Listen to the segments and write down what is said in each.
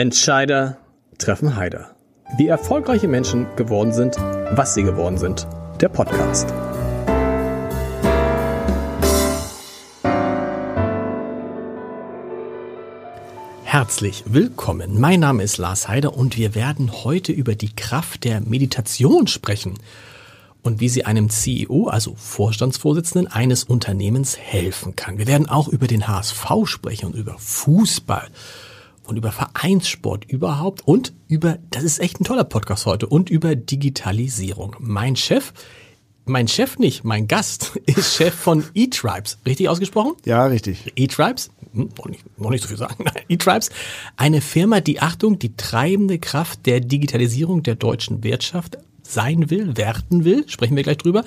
Entscheider treffen Heider. Wie erfolgreiche Menschen geworden sind, was sie geworden sind. Der Podcast. Herzlich willkommen. Mein Name ist Lars Heider und wir werden heute über die Kraft der Meditation sprechen und wie sie einem CEO, also Vorstandsvorsitzenden eines Unternehmens helfen kann. Wir werden auch über den HSV sprechen und über Fußball und über Vereinssport überhaupt und über, das ist echt ein toller Podcast heute, und über Digitalisierung. Mein Chef, mein Chef nicht, mein Gast ist Chef von eTribes. Richtig ausgesprochen? Ja, richtig. eTribes, hm, noch nicht, noch nicht so viel sagen. eTribes, eine Firma, die Achtung, die treibende Kraft der Digitalisierung der deutschen Wirtschaft sein will, werden will, sprechen wir gleich drüber.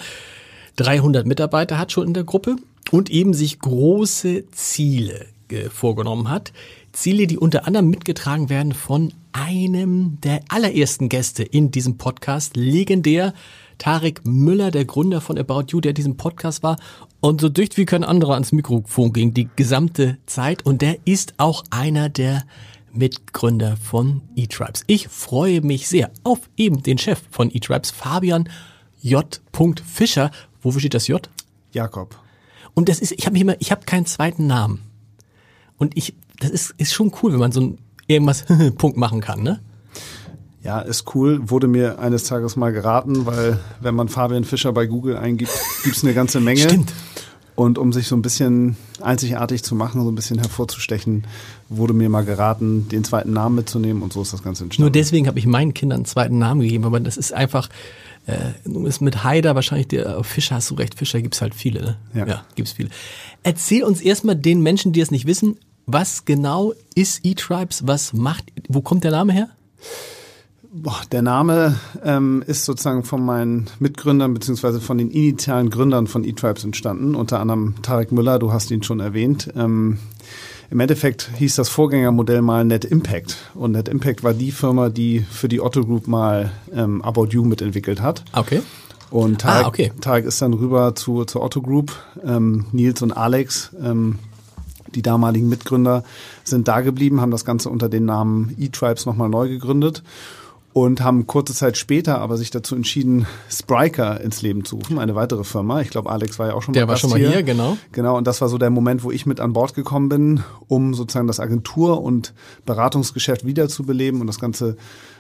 300 Mitarbeiter hat schon in der Gruppe und eben sich große Ziele äh, vorgenommen hat. Ziele, die unter anderem mitgetragen werden von einem der allerersten Gäste in diesem Podcast, legendär Tarek Müller, der Gründer von About You, der in diesem Podcast war und so dicht wie kein anderer ans Mikrofon ging, die gesamte Zeit. Und der ist auch einer der Mitgründer von eTribes. Ich freue mich sehr auf eben den Chef von eTribes, Fabian J. Fischer. Wofür steht das J? Jakob. Und das ist, ich habe mich immer, ich habe keinen zweiten Namen. Und ich, das ist, ist schon cool, wenn man so ein irgendwas Punkt machen kann, ne? Ja, ist cool. Wurde mir eines Tages mal geraten, weil wenn man Fabian Fischer bei Google eingibt, gibt's eine ganze Menge. Stimmt. Und um sich so ein bisschen einzigartig zu machen, so ein bisschen hervorzustechen, wurde mir mal geraten, den zweiten Namen mitzunehmen und so ist das Ganze entstanden. Nur deswegen habe ich meinen Kindern einen zweiten Namen gegeben, aber das ist einfach, äh, ist mit Haider wahrscheinlich der äh, Fischer, hast du recht, Fischer gibt's halt viele, ne? Ja. ja gibt's viele. Erzähl uns erstmal den Menschen, die es nicht wissen, was genau ist eTribes, was macht, wo kommt der Name her? Boah, der Name ähm, ist sozusagen von meinen Mitgründern beziehungsweise von den initialen Gründern von eTribes entstanden, unter anderem Tarek Müller, du hast ihn schon erwähnt. Ähm, Im Endeffekt hieß das Vorgängermodell mal Net Impact und Net Impact war die Firma, die für die Otto Group mal ähm, About You mitentwickelt hat. Okay. Und Tarek, Ah, okay. Tarek ist dann rüber zu, zur Otto Group. Ähm, Nils und Alex, ähm, die damaligen Mitgründer, sind da geblieben, haben das Ganze unter dem Namen eTribes nochmal neu gegründet und haben kurze Zeit später aber sich dazu entschieden, Spriker ins Leben zu rufen, eine weitere Firma. Ich glaube, Alex war ja auch schon Der mal war Gast schon mal hier, genau. Genau, und das war so der Moment, wo ich mit an Bord gekommen bin, um sozusagen das Agentur- und Beratungsgeschäft wiederzubeleben und das Ganze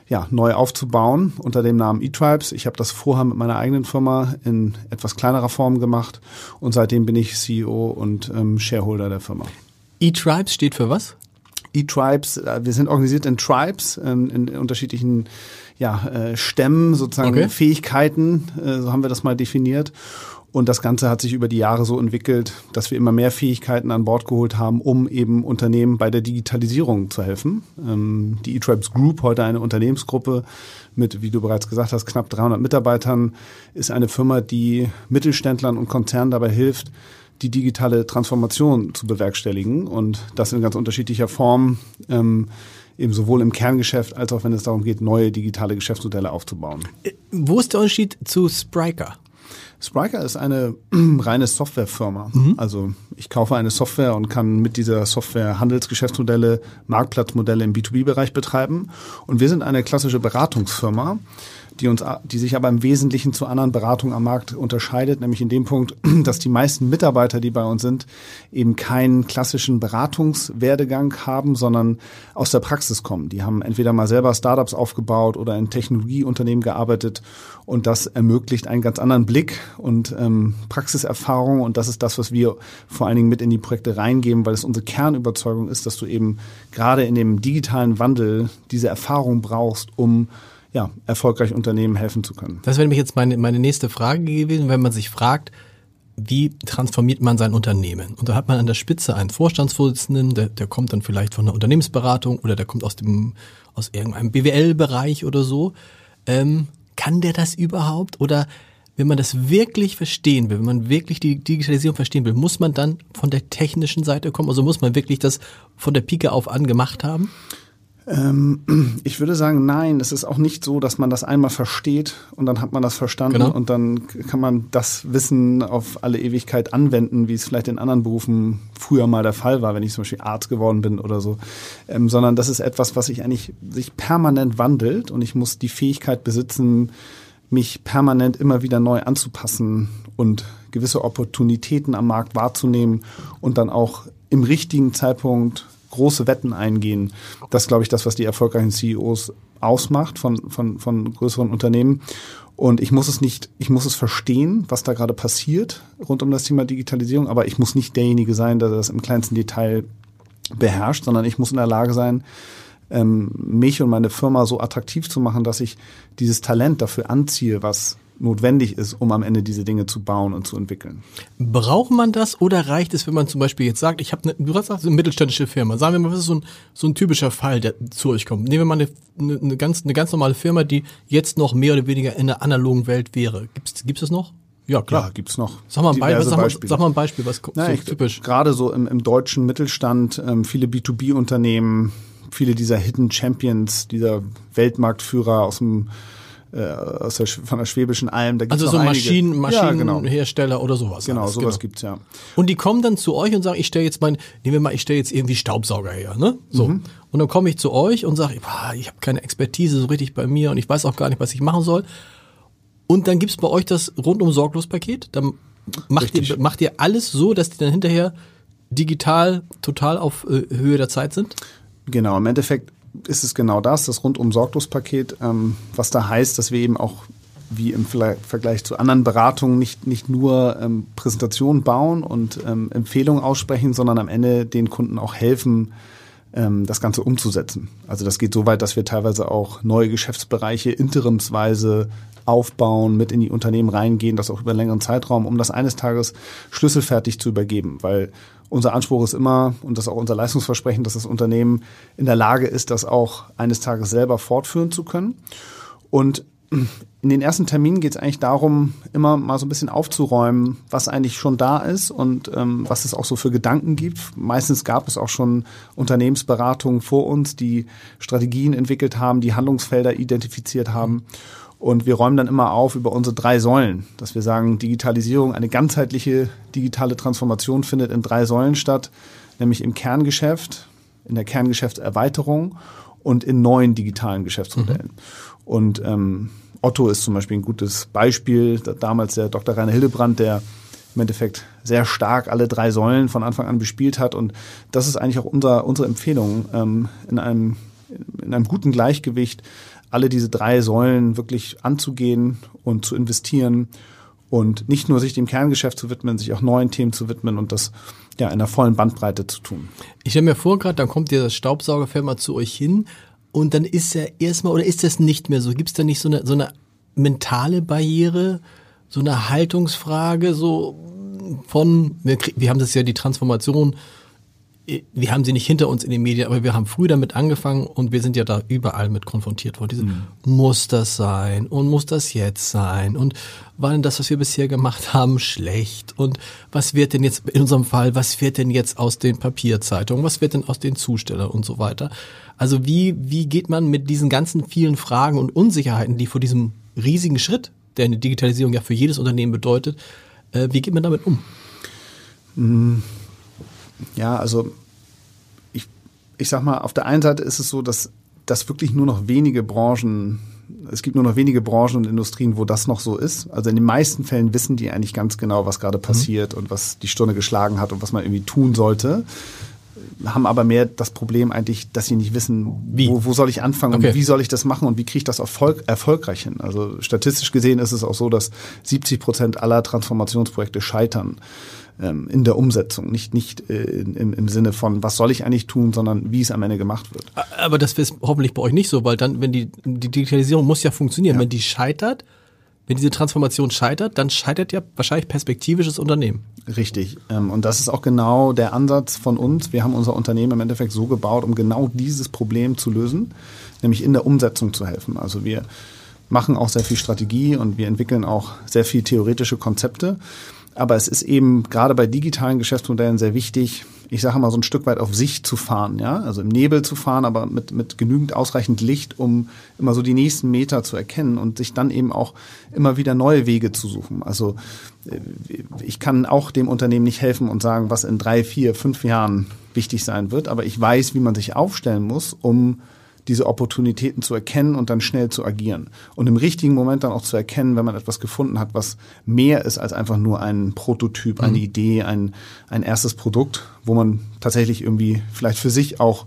ja, neu aufzubauen unter dem Namen eTribes. Ich habe das vorher mit meiner eigenen Firma in etwas kleinerer Form gemacht und seitdem bin ich CEO und ähm, Shareholder der Firma. eTribes steht für was? E-Tribes, äh, wir sind organisiert in Tribes, ähm, in unterschiedlichen ja, äh, Stämmen, sozusagen Okay. Fähigkeiten, äh, so haben wir das mal definiert. Und das Ganze hat sich über die Jahre so entwickelt, dass wir immer mehr Fähigkeiten an Bord geholt haben, um eben Unternehmen bei der Digitalisierung zu helfen. Ähm, die eTribes Group, heute eine Unternehmensgruppe mit, wie du bereits gesagt hast, knapp 300 Mitarbeitern, ist eine Firma, die Mittelständlern und Konzernen dabei hilft, die digitale Transformation zu bewerkstelligen und das in ganz unterschiedlicher Form, ähm, eben sowohl im Kerngeschäft als auch wenn es darum geht, neue digitale Geschäftsmodelle aufzubauen. Wo ist der Unterschied zu Spriker? Spriker ist eine reine Softwarefirma. Also ich kaufe eine Software und kann mit dieser Software Handelsgeschäftsmodelle, Marktplatzmodelle im B2B-Bereich betreiben. Und wir sind eine klassische Beratungsfirma, die uns, die sich aber im Wesentlichen zu anderen Beratungen am Markt unterscheidet, nämlich in dem Punkt, dass die meisten Mitarbeiter, die bei uns sind, eben keinen klassischen Beratungswerdegang haben, sondern aus der Praxis kommen. Die haben entweder mal selber Startups aufgebaut oder in Technologieunternehmen gearbeitet und das ermöglicht einen ganz anderen Blick und ähm, Praxiserfahrung und das ist das, was wir vor allen Dingen mit in die Projekte reingeben, weil es unsere Kernüberzeugung ist, dass du eben gerade in dem digitalen Wandel diese Erfahrung brauchst, um ja, erfolgreich Unternehmen helfen zu können. Das wäre nämlich jetzt meine, meine nächste Frage gewesen, wenn man sich fragt, wie transformiert man sein Unternehmen? Und da hat man an der Spitze einen Vorstandsvorsitzenden, der, der kommt dann vielleicht von einer Unternehmensberatung oder der kommt aus dem aus irgendeinem BWL-Bereich oder so. Ähm, kann der das überhaupt? Oder wenn man das wirklich verstehen will, wenn man wirklich die Digitalisierung verstehen will, muss man dann von der technischen Seite kommen? Also muss man wirklich das von der Pike auf an gemacht haben? Ähm, ich würde sagen, nein, es ist auch nicht so, dass man das einmal versteht und dann hat man das verstanden genau. und dann kann man das Wissen auf alle Ewigkeit anwenden, wie es vielleicht in anderen Berufen früher mal der Fall war, wenn ich zum Beispiel Arzt geworden bin oder so. Ähm, sondern das ist etwas, was sich eigentlich sich permanent wandelt und ich muss die Fähigkeit besitzen, mich permanent immer wieder neu anzupassen und gewisse Opportunitäten am Markt wahrzunehmen und dann auch im richtigen Zeitpunkt große Wetten eingehen. Das glaube ich, das, was die erfolgreichen CEOs ausmacht von, von, von größeren Unternehmen. Und ich muss es nicht, ich muss es verstehen, was da gerade passiert rund um das Thema Digitalisierung, aber ich muss nicht derjenige sein, der das im kleinsten Detail beherrscht, sondern ich muss in der Lage sein, ähm, mich und meine Firma so attraktiv zu machen, dass ich dieses Talent dafür anziehe, was notwendig ist, um am Ende diese Dinge zu bauen und zu entwickeln. Braucht man das oder reicht es, wenn man zum Beispiel jetzt sagt, ich habe eine, du hast gesagt, eine mittelständische Firma. Sagen wir mal, was ist so ein, so ein typischer Fall, der zu euch kommt? Nehmen wir mal eine, eine, ganz, eine ganz normale Firma, die jetzt noch mehr oder weniger in der analogen Welt wäre. Gibt's, gibt's das noch? Ja, klar. Ja, gibt's noch. Sag mal, ein Beispiel, sag, mal, sag mal ein Beispiel, was Na, so ich, typisch. Gerade so im, im deutschen Mittelstand, ähm, viele B2B-Unternehmen, viele dieser Hidden Champions, dieser Weltmarktführer aus dem äh, aus der, von der Schwäbischen Alm. Da gibt's also so Maschinen, Maschinenhersteller ja, genau. oder sowas. Genau, alles. sowas genau. gibt's ja. Und die kommen dann zu euch und sagen, ich stelle jetzt mein, nehmen wir mal, ich stelle jetzt irgendwie Staubsauger her, ne? So. Mhm. Und dann komme ich zu euch und sage, ich habe keine Expertise so richtig bei mir und ich weiß auch gar nicht, was ich machen soll. Und dann gibt's bei euch das rundum sorglos Paket. Dann macht ihr, macht ihr alles so, dass die dann hinterher digital total auf äh, Höhe der Zeit sind? Genau, im Endeffekt ist es genau das, das rundum Sorglospaket, ähm, was da heißt, dass wir eben auch wie im Vergleich zu anderen Beratungen nicht, nicht nur ähm, Präsentationen bauen und ähm, Empfehlungen aussprechen, sondern am Ende den Kunden auch helfen, ähm, das Ganze umzusetzen. Also das geht so weit, dass wir teilweise auch neue Geschäftsbereiche interimsweise aufbauen, mit in die Unternehmen reingehen, das auch über einen längeren Zeitraum, um das eines Tages schlüsselfertig zu übergeben. Weil unser Anspruch ist immer, und das ist auch unser Leistungsversprechen, dass das Unternehmen in der Lage ist, das auch eines Tages selber fortführen zu können. Und in den ersten Terminen geht es eigentlich darum, immer mal so ein bisschen aufzuräumen, was eigentlich schon da ist und ähm, was es auch so für Gedanken gibt. Meistens gab es auch schon Unternehmensberatungen vor uns, die Strategien entwickelt haben, die Handlungsfelder identifiziert haben. Und wir räumen dann immer auf über unsere drei Säulen, dass wir sagen, Digitalisierung, eine ganzheitliche digitale Transformation findet in drei Säulen statt, nämlich im Kerngeschäft, in der Kerngeschäftserweiterung und in neuen digitalen Geschäftsmodellen. Mhm. Und ähm, Otto ist zum Beispiel ein gutes Beispiel. Damals der Dr. Rainer Hildebrand, der im Endeffekt sehr stark alle drei Säulen von Anfang an bespielt hat. Und das ist eigentlich auch unser, unsere Empfehlung, ähm, in, einem, in einem guten Gleichgewicht alle diese drei Säulen wirklich anzugehen und zu investieren und nicht nur sich dem Kerngeschäft zu widmen, sich auch neuen Themen zu widmen und das ja in einer vollen Bandbreite zu tun. Ich stelle mir vor, gerade dann kommt das Staubsaugerfirma zu euch hin und dann ist ja erstmal oder ist das nicht mehr so? Gibt es da nicht so eine so eine mentale Barriere, so eine Haltungsfrage, so von wir, wir haben das ja die Transformation wir haben sie nicht hinter uns in den Medien, aber wir haben früh damit angefangen und wir sind ja da überall mit konfrontiert worden. Diese, mhm. Muss das sein und muss das jetzt sein und war denn das, was wir bisher gemacht haben, schlecht und was wird denn jetzt in unserem Fall, was wird denn jetzt aus den Papierzeitungen, was wird denn aus den Zustellern und so weiter. Also wie, wie geht man mit diesen ganzen vielen Fragen und Unsicherheiten, die vor diesem riesigen Schritt, der eine Digitalisierung ja für jedes Unternehmen bedeutet, äh, wie geht man damit um? Mhm ja, also ich, ich sag mal, auf der einen Seite ist es so, dass, dass wirklich nur noch wenige Branchen es gibt nur noch wenige Branchen und Industrien, wo das noch so ist. Also in den meisten Fällen wissen die eigentlich ganz genau, was gerade passiert mhm. und was die Stunde geschlagen hat und was man irgendwie tun sollte. Haben aber mehr das Problem eigentlich, dass sie nicht wissen, wie? Wo, wo soll ich anfangen okay. und wie soll ich das machen und wie kriege ich das Erfolg, erfolgreich hin. Also statistisch gesehen ist es auch so, dass 70 Prozent aller Transformationsprojekte scheitern ähm, in der Umsetzung, nicht, nicht äh, im, im Sinne von, was soll ich eigentlich tun, sondern wie es am Ende gemacht wird. Aber das ist hoffentlich bei euch nicht so, weil dann, wenn die, die Digitalisierung muss ja funktionieren, ja. wenn die scheitert, wenn diese Transformation scheitert, dann scheitert ja wahrscheinlich perspektivisches Unternehmen. Richtig. Ähm, und das ist auch genau der Ansatz von uns. Wir haben unser Unternehmen im Endeffekt so gebaut, um genau dieses Problem zu lösen, nämlich in der Umsetzung zu helfen. Also wir machen auch sehr viel Strategie und wir entwickeln auch sehr viel theoretische Konzepte. Aber es ist eben gerade bei digitalen Geschäftsmodellen sehr wichtig, ich sage mal, so ein Stück weit auf Sicht zu fahren, ja, also im Nebel zu fahren, aber mit, mit genügend ausreichend Licht, um immer so die nächsten Meter zu erkennen und sich dann eben auch immer wieder neue Wege zu suchen. Also äh, ich kann auch dem Unternehmen nicht helfen und sagen, was in drei, vier, fünf Jahren wichtig sein wird, aber ich weiß, wie man sich aufstellen muss, um diese Opportunitäten zu erkennen und dann schnell zu agieren. Und im richtigen Moment dann auch zu erkennen, wenn man etwas gefunden hat, was mehr ist als einfach nur ein Prototyp, eine mhm. Idee, ein, ein erstes Produkt, wo man tatsächlich irgendwie vielleicht für sich auch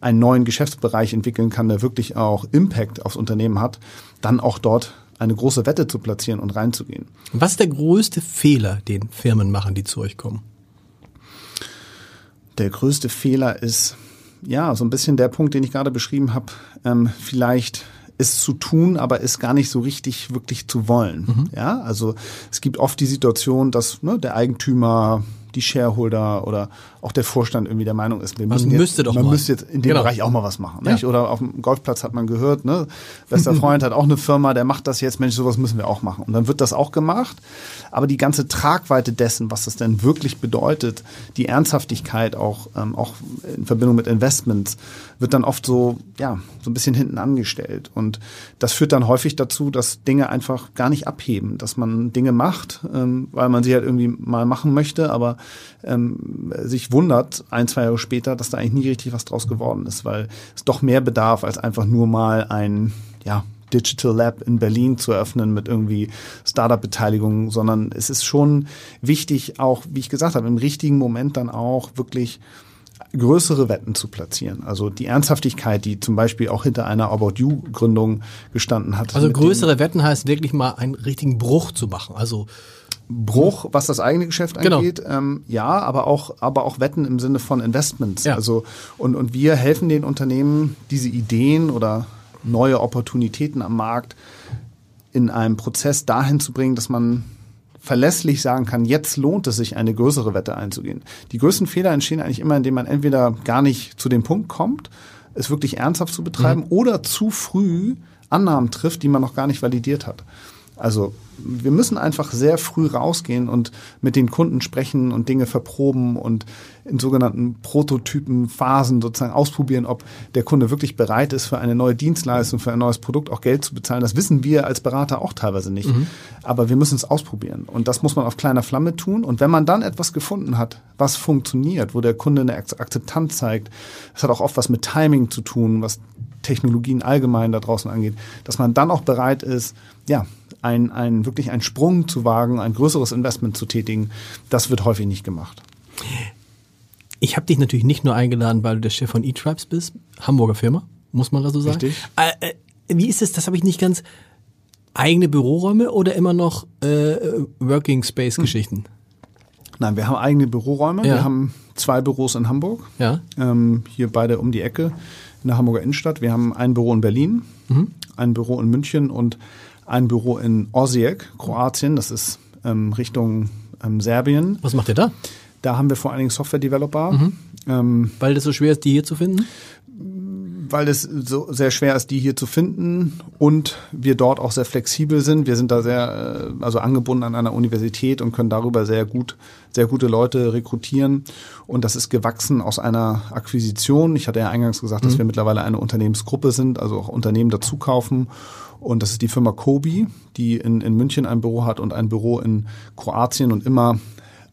einen neuen Geschäftsbereich entwickeln kann, der wirklich auch Impact aufs Unternehmen hat, dann auch dort eine große Wette zu platzieren und reinzugehen. Was ist der größte Fehler, den Firmen machen, die zu euch kommen? Der größte Fehler ist, ja, so ein bisschen der Punkt, den ich gerade beschrieben habe, ähm, vielleicht ist zu tun, aber ist gar nicht so richtig wirklich zu wollen. Mhm. Ja, also es gibt oft die Situation, dass ne, der Eigentümer die Shareholder oder auch der Vorstand irgendwie der Meinung ist, wir müssen man müsste jetzt, doch man mal. müsste jetzt in dem genau. Bereich auch mal was machen. Nicht? Ja. Oder auf dem Golfplatz hat man gehört, ne, bester Freund hat auch eine Firma, der macht das jetzt, Mensch, sowas müssen wir auch machen. Und dann wird das auch gemacht. Aber die ganze Tragweite dessen, was das denn wirklich bedeutet, die Ernsthaftigkeit auch, ähm, auch in Verbindung mit Investments, wird dann oft so, ja, so ein bisschen hinten angestellt. Und das führt dann häufig dazu, dass Dinge einfach gar nicht abheben, dass man Dinge macht, ähm, weil man sie halt irgendwie mal machen möchte, aber ähm, sich wundert, ein, zwei Jahre später, dass da eigentlich nie richtig was draus geworden ist, weil es doch mehr bedarf, als einfach nur mal ein, ja, Digital Lab in Berlin zu eröffnen mit irgendwie Startup-Beteiligung, sondern es ist schon wichtig, auch, wie ich gesagt habe, im richtigen Moment dann auch wirklich größere Wetten zu platzieren. Also die Ernsthaftigkeit, die zum Beispiel auch hinter einer About You-Gründung gestanden hat. Also größere Wetten heißt wirklich mal einen richtigen Bruch zu machen. Also Bruch, was das eigene Geschäft genau. angeht, genau. ähm, ja, aber auch, aber auch Wetten im Sinne von Investments. Ja. Also und, und wir helfen den Unternehmen, diese Ideen oder neue Opportunitäten am Markt in einem Prozess dahin zu bringen, dass man verlässlich sagen kann, jetzt lohnt es sich, eine größere Wette einzugehen. Die größten Fehler entstehen eigentlich immer, indem man entweder gar nicht zu dem Punkt kommt, es wirklich ernsthaft zu betreiben, mhm. oder zu früh Annahmen trifft, die man noch gar nicht validiert hat. Also wir müssen einfach sehr früh rausgehen und mit den Kunden sprechen und Dinge verproben und in sogenannten Prototypenphasen sozusagen ausprobieren, ob der Kunde wirklich bereit ist, für eine neue Dienstleistung, für ein neues Produkt auch Geld zu bezahlen. Das wissen wir als Berater auch teilweise nicht. Mhm. Aber wir müssen es ausprobieren. Und das muss man auf kleiner Flamme tun. Und wenn man dann etwas gefunden hat, was funktioniert, wo der Kunde eine Akzeptanz zeigt, das hat auch oft was mit Timing zu tun, was Technologien allgemein da draußen angeht, dass man dann auch bereit ist, ja, ein, ein, wirklich einen Sprung zu wagen, ein größeres Investment zu tätigen, das wird häufig nicht gemacht. Ich habe dich natürlich nicht nur eingeladen, weil du der Chef von E-Tribes bist, Hamburger Firma, muss man da so sagen. Richtig. Äh, äh, wie ist es, das habe ich nicht ganz, eigene Büroräume oder immer noch äh, Working Space Geschichten? Hm. Nein, wir haben eigene Büroräume. Ja. Wir haben zwei Büros in Hamburg. Ja. Ähm, hier beide um die Ecke in der Hamburger Innenstadt. Wir haben ein Büro in Berlin, mhm. ein Büro in München und ein Büro in Osijek, Kroatien. Das ist ähm, Richtung ähm, Serbien. Was macht ihr da? Da haben wir vor allen Dingen Software-Developer. Mhm. Ähm, Weil das so schwer ist, die hier zu finden? weil es so sehr schwer ist, die hier zu finden und wir dort auch sehr flexibel sind. Wir sind da sehr, äh, also angebunden an einer Universität und können darüber sehr gut, sehr gute Leute rekrutieren. Und das ist gewachsen aus einer Akquisition. Ich hatte ja eingangs gesagt, mhm. dass wir mittlerweile eine Unternehmensgruppe sind, also auch Unternehmen dazu kaufen. Und das ist die Firma Kobi, die in, in München ein Büro hat und ein Büro in Kroatien und immer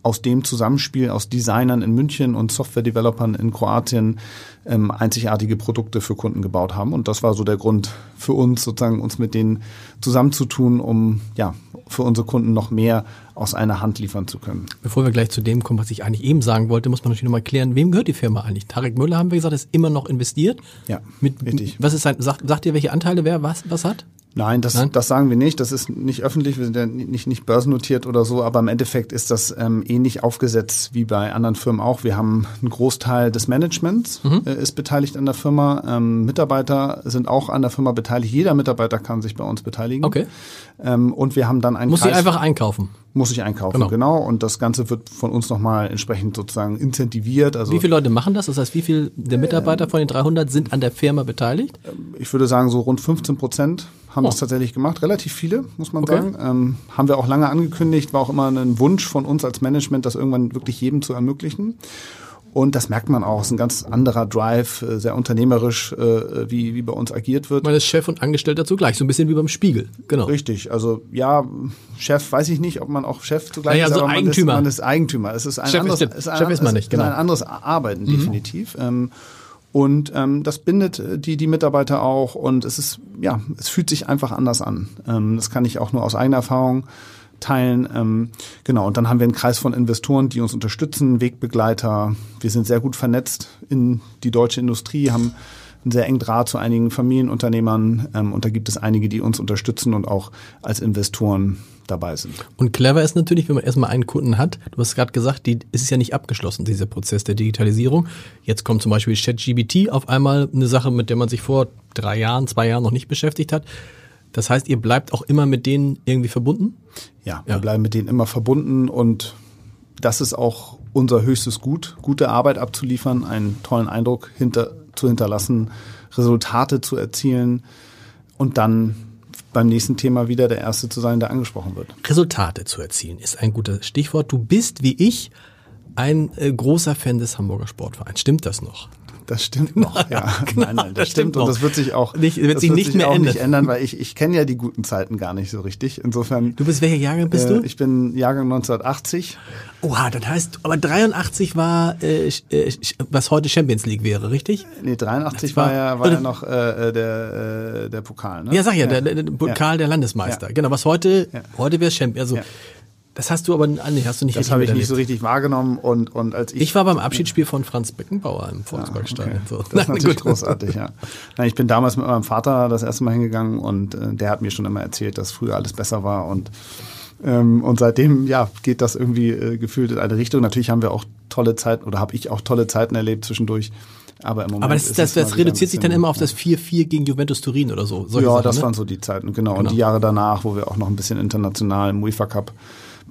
aus dem Zusammenspiel aus Designern in München und Software-Developern in Kroatien ähm, einzigartige Produkte für Kunden gebaut haben. Und das war so der Grund für uns, sozusagen uns mit denen zusammenzutun, um ja für unsere Kunden noch mehr aus einer Hand liefern zu können. Bevor wir gleich zu dem kommen, was ich eigentlich eben sagen wollte, muss man natürlich nochmal klären, wem gehört die Firma eigentlich? Tarek Müller, haben wir gesagt, ist immer noch investiert. Ja, mit, richtig. Was ist sein, sagt, sagt ihr, welche Anteile wer was, was hat? Nein, das, Nein? das sagen wir nicht. Das ist nicht öffentlich. Wir sind ja nicht, nicht börsennotiert oder so. Aber im Endeffekt ist das ähm, ähnlich aufgesetzt wie bei anderen Firmen auch. Wir haben einen Großteil des Managements Mhm. äh, ist beteiligt an der Firma. Ähm, Mitarbeiter sind auch an der Firma beteiligt. Jeder Mitarbeiter kann sich bei uns beteiligen. Okay. Ähm, und wir haben dann einen Muss Kreis, einfach einkaufen. muss ich einkaufen. Genau. Genau. Und das Ganze wird von uns nochmal entsprechend sozusagen incentiviert. Also Wie viele Leute machen das? Das heißt, wie viele der Mitarbeiter von den 300 sind an der Firma beteiligt? ich würde sagen, so rund 15 Prozent haben Oh. das tatsächlich gemacht. Relativ viele, muss man Okay. sagen. Ähm, haben wir auch lange angekündigt, war auch immer ein Wunsch von uns als Management, das irgendwann wirklich jedem zu ermöglichen. Und das merkt man auch, es ist ein ganz anderer Drive, äh, sehr unternehmerisch, äh, wie, wie bei uns agiert wird. Man ist Chef und Angestellter zugleich, so ein bisschen wie beim Spiegel. Genau. Richtig, also ja, Chef weiß ich nicht, ob man auch Chef zugleich Naja, ist, so aber man Eigentümer. ist, man ist Eigentümer. Es ist ein Chef anderes, ist- es ein, Chef ist man es nicht, genau. ein anderes Arbeiten definitiv. Ähm, und ähm, das bindet äh, die, die Mitarbeiter auch und es ist, ja, es fühlt sich einfach anders an. Ähm, das kann ich auch nur aus eigener Erfahrung teilen. Ähm, genau, und dann haben wir einen Kreis von Investoren, die uns unterstützen, Wegbegleiter. Wir sind sehr gut vernetzt in die deutsche Industrie, haben einen sehr engen Draht zu einigen Familienunternehmern ähm, und da gibt es einige, die uns unterstützen und auch als Investoren dabei sind. Und clever ist natürlich, wenn man erstmal einen Kunden hat. Du hast gerade gesagt, die es ist ja nicht abgeschlossen, dieser Prozess der Digitalisierung. Jetzt kommt zum Beispiel ChatGBT auf einmal eine Sache, mit der man sich vor drei Jahren, zwei Jahren noch nicht beschäftigt hat. Das heißt, ihr bleibt auch immer mit denen irgendwie verbunden? Ja, wir Ja. bleiben mit denen immer verbunden und das ist auch unser höchstes Gut, gute Arbeit abzuliefern, einen tollen Eindruck hinter, zu hinterlassen, Resultate zu erzielen und dann beim nächsten Thema wieder der Erste zu sein, der angesprochen wird. Resultate zu erzielen ist ein gutes Stichwort. Du bist wie ich ein äh, großer Fan des Hamburger Sportvereins. Stimmt das noch? Das stimmt noch, ja. nein, nein, das, das stimmt stimmt und noch. das wird sich auch Nicht- wird sich nicht mehr auch ändern. nicht ändern, weil ich, ich kenne ja die guten Zeiten gar nicht so richtig. Insofern. Du bist welcher Jahrgang bist äh, du? Ich bin Jahrgang 1980. Oha, das heißt, aber 83 war, äh, äh, was heute Champions League wäre, richtig? Nee, 83 Das war- war, ja, war ja noch äh, äh, der, äh, der Pokal, ne? Ja, sag ja, Der, der, der Pokal der Landesmeister. Ja. Genau, was heute, Ja. heute wäre Champions. Also, Ja. Das hast du aber, ah, nee, hast du nicht Das habe ich nicht so richtig wahrgenommen und, und als ich. Ich war beim Abschiedsspiel von Franz Beckenbauer im Volksparkstadion. Okay. So. Das ist natürlich gut. großartig, ja. Nein, ich bin damals mit meinem Vater das erste Mal hingegangen und äh, der hat mir schon immer erzählt, dass früher alles besser war und ähm, und seitdem ja geht das irgendwie äh, gefühlt in eine Richtung. Natürlich haben wir auch tolle Zeiten oder habe ich auch tolle Zeiten erlebt zwischendurch. Aber im Moment Aber das, ist das, das ein reduziert sich dann bisschen- immer auf das 4-4 gegen Juventus Turin oder so. Ja, Sachen, das ne? waren so die Zeiten, genau. Genau. Und die Jahre danach, wo wir auch noch ein bisschen international im UEFA Cup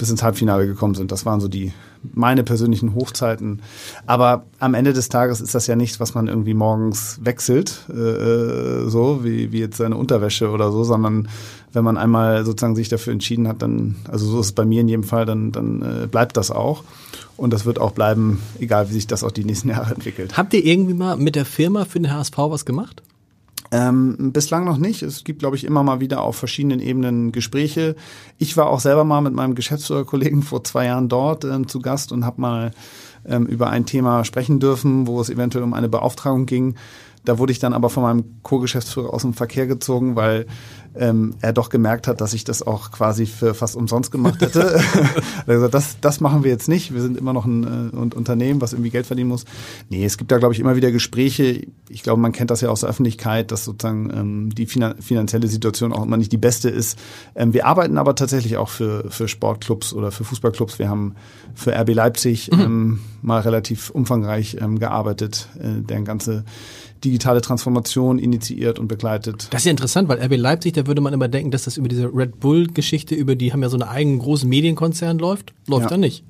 bis ins Halbfinale gekommen sind, das waren so die meine persönlichen Hochzeiten. Aber am Ende des Tages ist das ja nichts, was man irgendwie morgens wechselt, äh, äh, so wie, wie jetzt seine Unterwäsche oder so, sondern wenn man einmal sozusagen sich dafür entschieden hat, dann, also so ist es bei mir in jedem Fall, dann, dann äh, bleibt das auch. Und das wird auch bleiben, egal wie sich das auch die nächsten Jahre entwickelt. Habt ihr irgendwie mal mit der Firma für den HSV was gemacht? Ähm, bislang noch nicht. Es gibt, glaube ich, immer mal wieder auf verschiedenen Ebenen Gespräche. Ich war auch selber mal mit meinem Geschäftsführerkollegen vor zwei Jahren dort ähm, zu Gast und habe mal ähm, über ein Thema sprechen dürfen, wo es eventuell um eine Beauftragung ging. Da wurde ich dann aber von meinem Co-Geschäftsführer aus dem Verkehr gezogen, weil ähm, er doch gemerkt hat, dass ich das auch quasi für fast umsonst gemacht hätte. er hat gesagt, das, das machen wir jetzt nicht. Wir sind immer noch ein, äh, ein Unternehmen, was irgendwie Geld verdienen muss. Nee, es gibt da, glaube ich, immer wieder Gespräche. Ich glaube, man kennt das ja aus der Öffentlichkeit, dass sozusagen ähm, die finan finanzielle Situation auch immer nicht die beste ist. Ähm, wir arbeiten aber tatsächlich auch für, für Sportclubs oder für Fußballclubs. Wir haben für RB Leipzig ähm, mal relativ umfangreich ähm, gearbeitet, äh, deren ganze digitale Transformation initiiert und begleitet. Das ist ja interessant, weil RB Leipzig, da würde man immer denken, dass das über diese Red Bull-Geschichte, über die haben ja so einen eigenen großen Medienkonzern läuft. Läuft Ja. da nicht.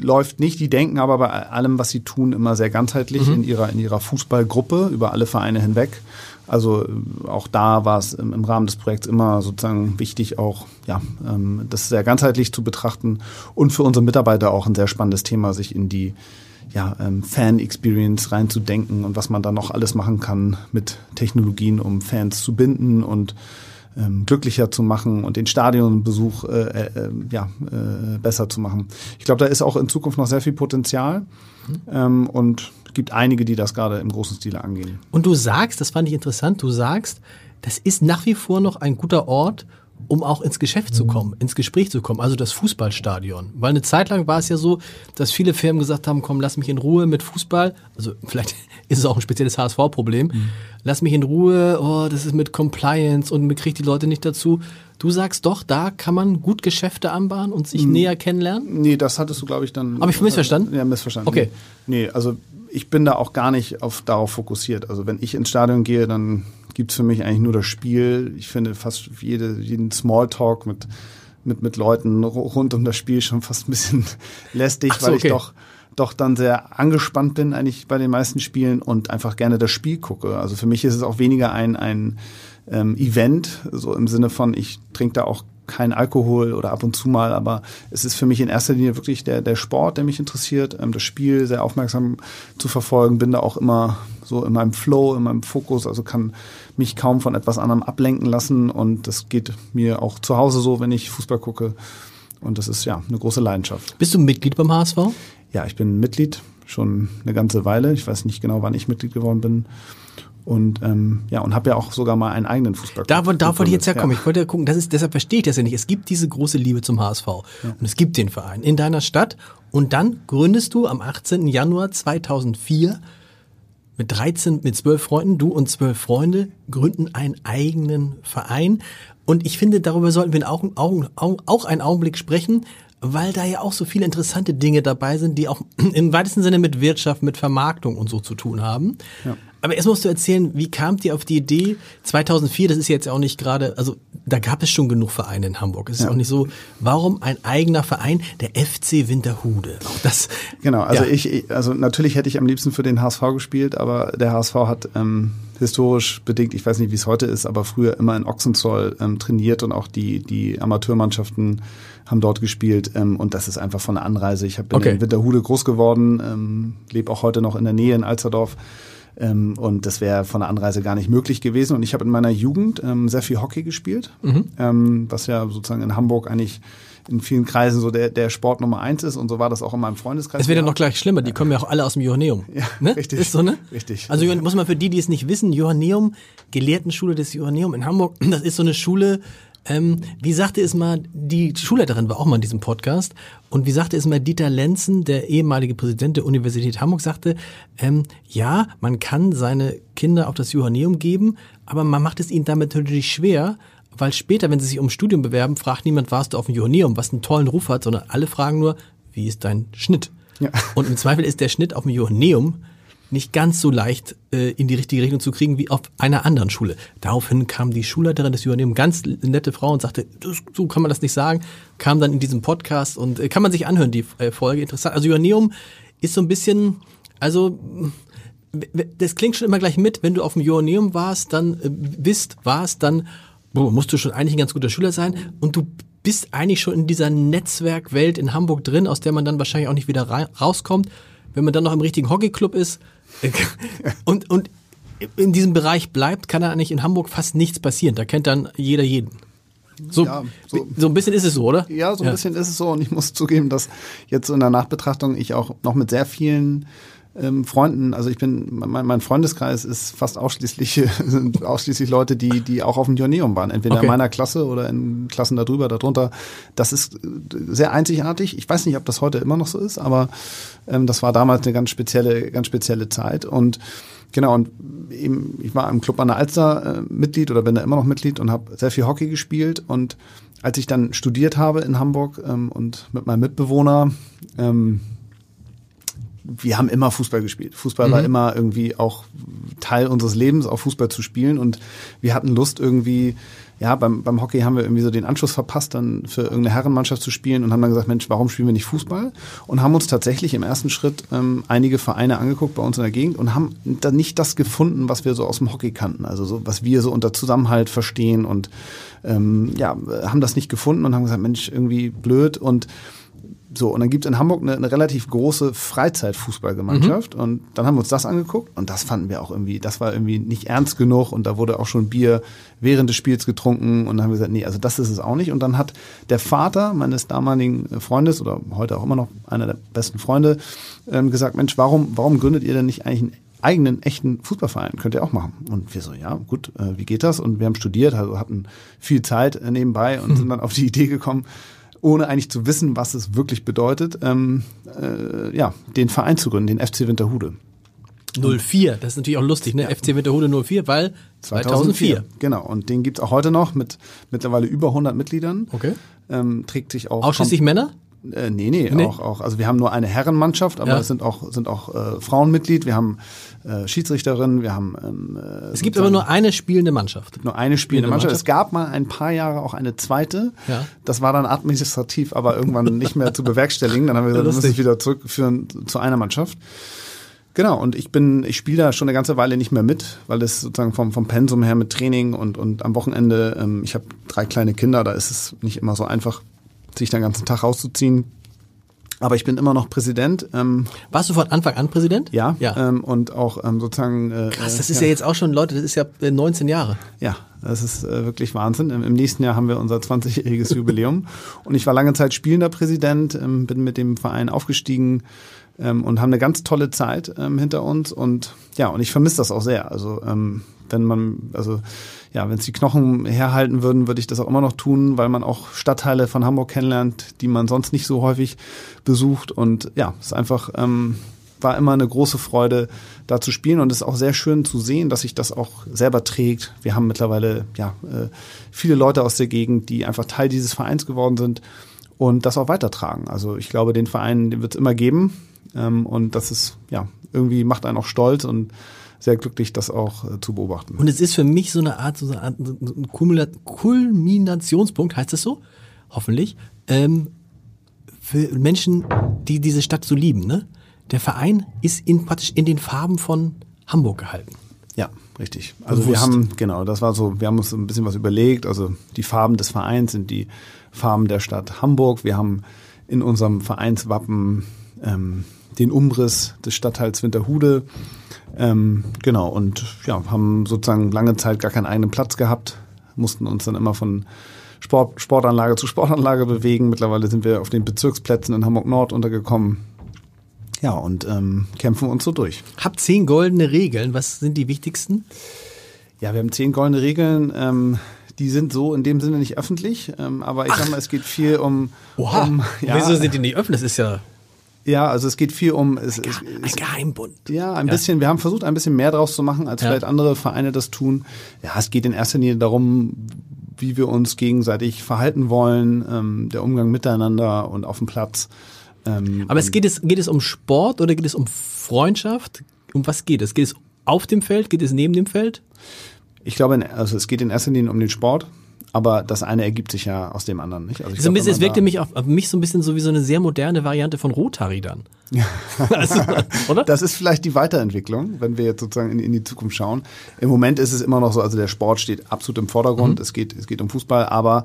läuft nicht. Die denken aber bei allem, was sie tun, immer sehr ganzheitlich in ihrer in ihrer Fußballgruppe über alle Vereine hinweg. Also äh, auch da war es im, im Rahmen des Projekts immer sozusagen wichtig, auch ja ähm, das sehr ganzheitlich zu betrachten und für unsere Mitarbeiter auch ein sehr spannendes Thema, sich in die ja, ähm, Fan-Experience reinzudenken und was man da noch alles machen kann mit Technologien, um Fans zu binden und ähm, glücklicher zu machen und den Stadionbesuch äh, äh, ja, äh, besser zu machen. Ich glaube, da ist auch in Zukunft noch sehr viel Potenzial ähm, und es gibt einige, die das gerade im großen Stile angehen. Und du sagst, das fand ich interessant, du sagst, das ist nach wie vor noch ein guter Ort, um auch ins Geschäft zu kommen, ins Gespräch zu kommen, also das Fußballstadion. Weil eine Zeit lang war es ja so, dass viele Firmen gesagt haben, komm, lass mich in Ruhe mit Fußball. Also vielleicht ist es auch ein spezielles HSV-Problem. lass mich in Ruhe, oh, das ist mit Compliance und man kriegt die Leute nicht dazu. Du sagst doch, da kann man gut Geschäfte anbahnen und sich näher kennenlernen? Nee, das hattest du, glaube ich, dann. Hab ich missverstanden? Ja, missverstanden. Okay. Nee, also ich bin da auch gar nicht auf, darauf fokussiert. Also wenn ich ins Stadion gehe, dann gibt's für mich eigentlich nur das Spiel. Ich finde fast jede, jeden Smalltalk mit, mit, mit Leuten rund um das Spiel schon fast ein bisschen lästig, so, weil okay. ich doch doch dann sehr angespannt bin eigentlich bei den meisten Spielen und einfach gerne das Spiel gucke. Also für mich ist es auch weniger ein, ein ähm, Event, so im Sinne von, ich trinke da auch kein Alkohol oder ab und zu mal, aber es ist für mich in erster Linie wirklich der, der Sport, der mich interessiert, ähm, das Spiel sehr aufmerksam zu verfolgen, bin da auch immer so in meinem Flow, in meinem Fokus, also kann mich kaum von etwas anderem ablenken lassen und das geht mir auch zu Hause so, wenn ich Fußball gucke und das ist ja eine große Leidenschaft. Bist du Mitglied beim HSV? Ja, ich bin Mitglied schon eine ganze Weile. Ich weiß nicht genau, wann ich Mitglied geworden bin. Und ähm, ja, und habe ja auch sogar mal einen eigenen Fußballclub. Da, da wollte ich jetzt herkommen. Ja. Ich wollte ja gucken, das ist, deshalb verstehe ich das ja nicht. Es gibt diese große Liebe zum HSV. Und es gibt den Verein in deiner Stadt. Und dann gründest du am 18. Januar 2004 mit 13, mit 12 Freunden, du und 12 Freunde gründen einen eigenen Verein. Und ich finde, darüber sollten wir auch, auch, auch einen Augenblick sprechen, weil da ja auch so viele interessante Dinge dabei sind, die auch im weitesten Sinne mit Wirtschaft, mit Vermarktung und so zu tun haben. Ja. Aber erst musst du erzählen, wie kamt ihr auf die Idee? 2004, das ist jetzt auch nicht gerade, also da gab es schon genug Vereine in Hamburg. Es ist Ja. auch nicht so, warum ein eigener Verein, der FC Winterhude? Auch das. Genau, also Ja. ich, also natürlich hätte ich am liebsten für den HSV gespielt, aber der HSV hat ähm, historisch bedingt, ich weiß nicht, wie es heute ist, aber früher immer in Ochsenzoll ähm, trainiert und auch die, die Amateurmannschaften haben dort gespielt ähm, und das ist einfach von der Anreise. Ich hab- bin Okay. in Winterhude groß geworden, ähm, lebe auch heute noch in der Nähe in Alsterdorf. Ähm, und das wäre von der Anreise gar nicht möglich gewesen. Und ich habe in meiner Jugend ähm, sehr viel Hockey gespielt, ähm, was ja sozusagen in Hamburg eigentlich in vielen Kreisen so der, der Sport Nummer eins ist. Und so war das auch in meinem Freundeskreis. Es wird ja noch gleich schlimmer, die kommen ja auch alle aus dem Johanneum. Ja, ne? richtig. Ist so, ne? Richtig. Also muss man für die, die es nicht wissen, Johanneum, Gelehrtenschule des Johanneum in Hamburg, das ist so eine Schule, ähm, wie sagte es mal, die Schulleiterin war auch mal in diesem Podcast und wie sagte es mal Dieter Lenzen, der ehemalige Präsident der Universität Hamburg, sagte, ähm, ja, man kann seine Kinder auf das Johanneum geben, aber man macht es ihnen damit natürlich schwer, weil später, wenn sie sich um Studium bewerben, fragt niemand, warst du auf dem Johanneum, was einen tollen Ruf hat, sondern alle fragen nur, wie ist dein Schnitt? Ja. Und im Zweifel ist der Schnitt auf dem Johanneum nicht ganz so leicht äh, in die richtige Richtung zu kriegen wie auf einer anderen Schule. Daraufhin kam die Schulleiterin des Johanneum, ganz nette Frau, und sagte, so kann man das nicht sagen, kam dann in diesem Podcast und äh, kann man sich anhören, die äh, Folge. Interessant. Also Johanneum ist so ein bisschen, also das klingt schon immer gleich mit, wenn du auf dem Johanneum warst, dann äh, bist, warst, dann boah, musst du schon eigentlich ein ganz guter Schüler sein und du bist eigentlich schon in dieser Netzwerkwelt in Hamburg drin, aus der man dann wahrscheinlich auch nicht wieder rauskommt. Wenn man dann noch im richtigen Hockeyclub ist und, und in diesem Bereich bleibt, kann da eigentlich in Hamburg fast nichts passieren. Da kennt dann jeder jeden. So, Ja, so. so- ein bisschen ist es so, oder? Ja, so ein bisschen ist es so. Und ich muss zugeben, dass jetzt so in der Nachbetrachtung ich auch noch mit sehr vielen ähm, Freunden, also ich bin, mein, mein Freundeskreis ist fast ausschließlich, sind ausschließlich Leute, die, die auch auf dem Joanneum waren. Entweder Okay. in meiner Klasse oder in Klassen darüber, darunter. Das ist äh, sehr einzigartig. Ich weiß nicht, ob das heute immer noch so ist, aber ähm, das war damals eine ganz spezielle, ganz spezielle Zeit. Und Genau, und eben, ich war im Club an der Alster äh, Mitglied oder bin da immer noch Mitglied und habe sehr viel Hockey gespielt. Und als ich dann studiert habe in Hamburg ähm, und mit meinem Mitbewohner, ähm, wir haben immer Fußball gespielt. Fußball war immer irgendwie auch Teil unseres Lebens, auch Fußball zu spielen. Und wir hatten Lust irgendwie, ja, beim, beim Hockey haben wir irgendwie so den Anschluss verpasst, dann für irgendeine Herrenmannschaft zu spielen und haben dann gesagt, Mensch, warum spielen wir nicht Fußball? Und haben uns tatsächlich im ersten Schritt ähm, einige Vereine angeguckt bei uns in der Gegend und haben dann nicht das gefunden, was wir so aus dem Hockey kannten. Also so, was wir so unter Zusammenhalt verstehen und ähm, ja, haben das nicht gefunden und haben gesagt, Mensch, irgendwie blöd und so, und dann gibt's in Hamburg eine, eine relativ große Freizeitfußballgemeinschaft. Und dann haben wir uns das angeguckt und das fanden wir auch irgendwie, das war irgendwie nicht ernst genug und da wurde auch schon Bier während des Spiels getrunken und dann haben wir gesagt, nee, also das ist es auch nicht. Und dann hat der Vater meines damaligen Freundes oder heute auch immer noch einer der besten Freunde ähm, gesagt, Mensch, warum, warum gründet ihr denn nicht eigentlich einen eigenen echten Fußballverein könnt ihr auch machen. Und wir so, ja, gut, äh, wie geht das? Und wir haben studiert, also hatten viel Zeit äh, nebenbei und sind dann auf die Idee gekommen, ohne eigentlich zu wissen, was es wirklich bedeutet, ähm, äh, ja, den Verein zu gründen, den FC Winterhude. 04, das ist natürlich auch lustig, ne? FC Winterhude 04, weil 2004. 2004. Genau, und den gibt's auch heute noch mit mittlerweile über 100 Mitgliedern. Okay. Ähm, trägt sich auch Ausschließlich Männer? Äh, nee, nee, Nee. Auch, auch. Also wir haben nur eine Herrenmannschaft, aber Ja. es sind auch, sind auch äh, Frauen Mitglied. Wir haben äh, Schiedsrichterinnen, wir haben ähm, äh, Es gibt aber nur eine spielende Mannschaft. nur eine spielende Spielende Mannschaft. Mannschaft. Es gab mal ein paar Jahre auch eine zweite. Ja. Das war dann administrativ aber irgendwann nicht mehr zu bewerkstelligen. Dann haben wir gesagt, wir müssen es wieder zurückführen zu einer Mannschaft. Genau, und ich bin, ich spiele da schon eine ganze Weile nicht mehr mit, weil es sozusagen vom, vom Pensum her mit Training und, und am Wochenende, ähm, ich habe drei kleine Kinder, da ist es nicht immer so einfach, sich den ganzen Tag rauszuziehen. Aber ich bin immer noch Präsident, ähm, Warst du von Anfang an Präsident? ja, Ja. Ähm, und auch ähm, sozusagen. Äh, Krass, das ist ja. jetzt auch schon, Leute, das ist ja äh, 19 Jahre. Ja, das ist äh, wirklich Wahnsinn. Im, Im nächsten Jahr haben wir unser 20-jähriges Jubiläum. Und ich war lange Zeit spielender Präsident, ähm, bin mit dem Verein aufgestiegen ähm, und haben eine ganz tolle Zeit ähm, hinter uns. Und ja, und ich vermisse das auch sehr. Also ähm, wenn man, also ja, wenn es die Knochen herhalten würden, würde ich das auch immer noch tun, weil man auch Stadtteile von Hamburg kennenlernt, die man sonst nicht so häufig besucht. Und ja, es ist einfach ähm, war immer eine große Freude, da zu spielen und es ist auch sehr schön zu sehen, dass sich das auch selber trägt. Wir haben mittlerweile ja äh, viele Leute aus der Gegend, die einfach Teil dieses Vereins geworden sind und das auch weitertragen. Also ich glaube, den Verein, den wird es immer geben ähm, und das ist ja irgendwie macht einen auch stolz und sehr glücklich, das auch äh, zu beobachten. Und es ist für mich so eine Art, so eine Art so ein Kulmina- Kulminationspunkt, heißt das so? Hoffentlich. Ähm, für Menschen, die diese Stadt so lieben, ne? Der Verein ist in, praktisch in den Farben von Hamburg gehalten. Ja, richtig. Also wir Bewusst. haben, genau, das war so, wir haben uns ein bisschen was überlegt. Also die Farben des Vereins sind die Farben der Stadt Hamburg. Wir haben in unserem Vereinswappen ähm, den Umriss des Stadtteils Winterhude. Ähm, genau, und ja, haben sozusagen lange Zeit gar keinen eigenen Platz gehabt, mussten uns dann immer von Sport, Sportanlage zu Sportanlage bewegen. Mittlerweile sind wir auf den Bezirksplätzen in Hamburg Nord untergekommen. Ja, und ähm, kämpfen uns so durch. Hab zehn goldene Regeln. Was sind die wichtigsten? Ja, wir haben zehn goldene Regeln. Ähm, die sind so in dem Sinne nicht öffentlich, ähm, aber ich sag mal, es geht viel um. um ja, Wieso sind die nicht öffentlich? Das ist ja ja, also es geht viel um. Es, es, ein es, Geheimbund. ja, ein bisschen. Wir haben versucht, ein bisschen mehr draus zu machen, als Ja. vielleicht andere Vereine das tun. Ja, es geht in erster Linie darum, wie wir uns gegenseitig verhalten wollen, ähm, der Umgang miteinander und auf dem Platz. Ähm, Aber es geht es, geht es um Sport oder geht es um Freundschaft? Um was geht es? Geht es auf dem Feld? Geht es neben dem Feld? ich glaube, also es geht in erster Linie um den Sport, aber das eine ergibt sich ja aus dem anderen, nicht? Also So ein glaub, bisschen, es wirkte mich auf, auf mich so ein bisschen so wie so eine sehr moderne Variante von Rotary dann. also, oder? Das ist vielleicht die Weiterentwicklung, wenn wir jetzt sozusagen in, in die Zukunft schauen. Im Moment ist es immer noch so, also der Sport steht absolut im Vordergrund. Es geht, es geht um Fußball, aber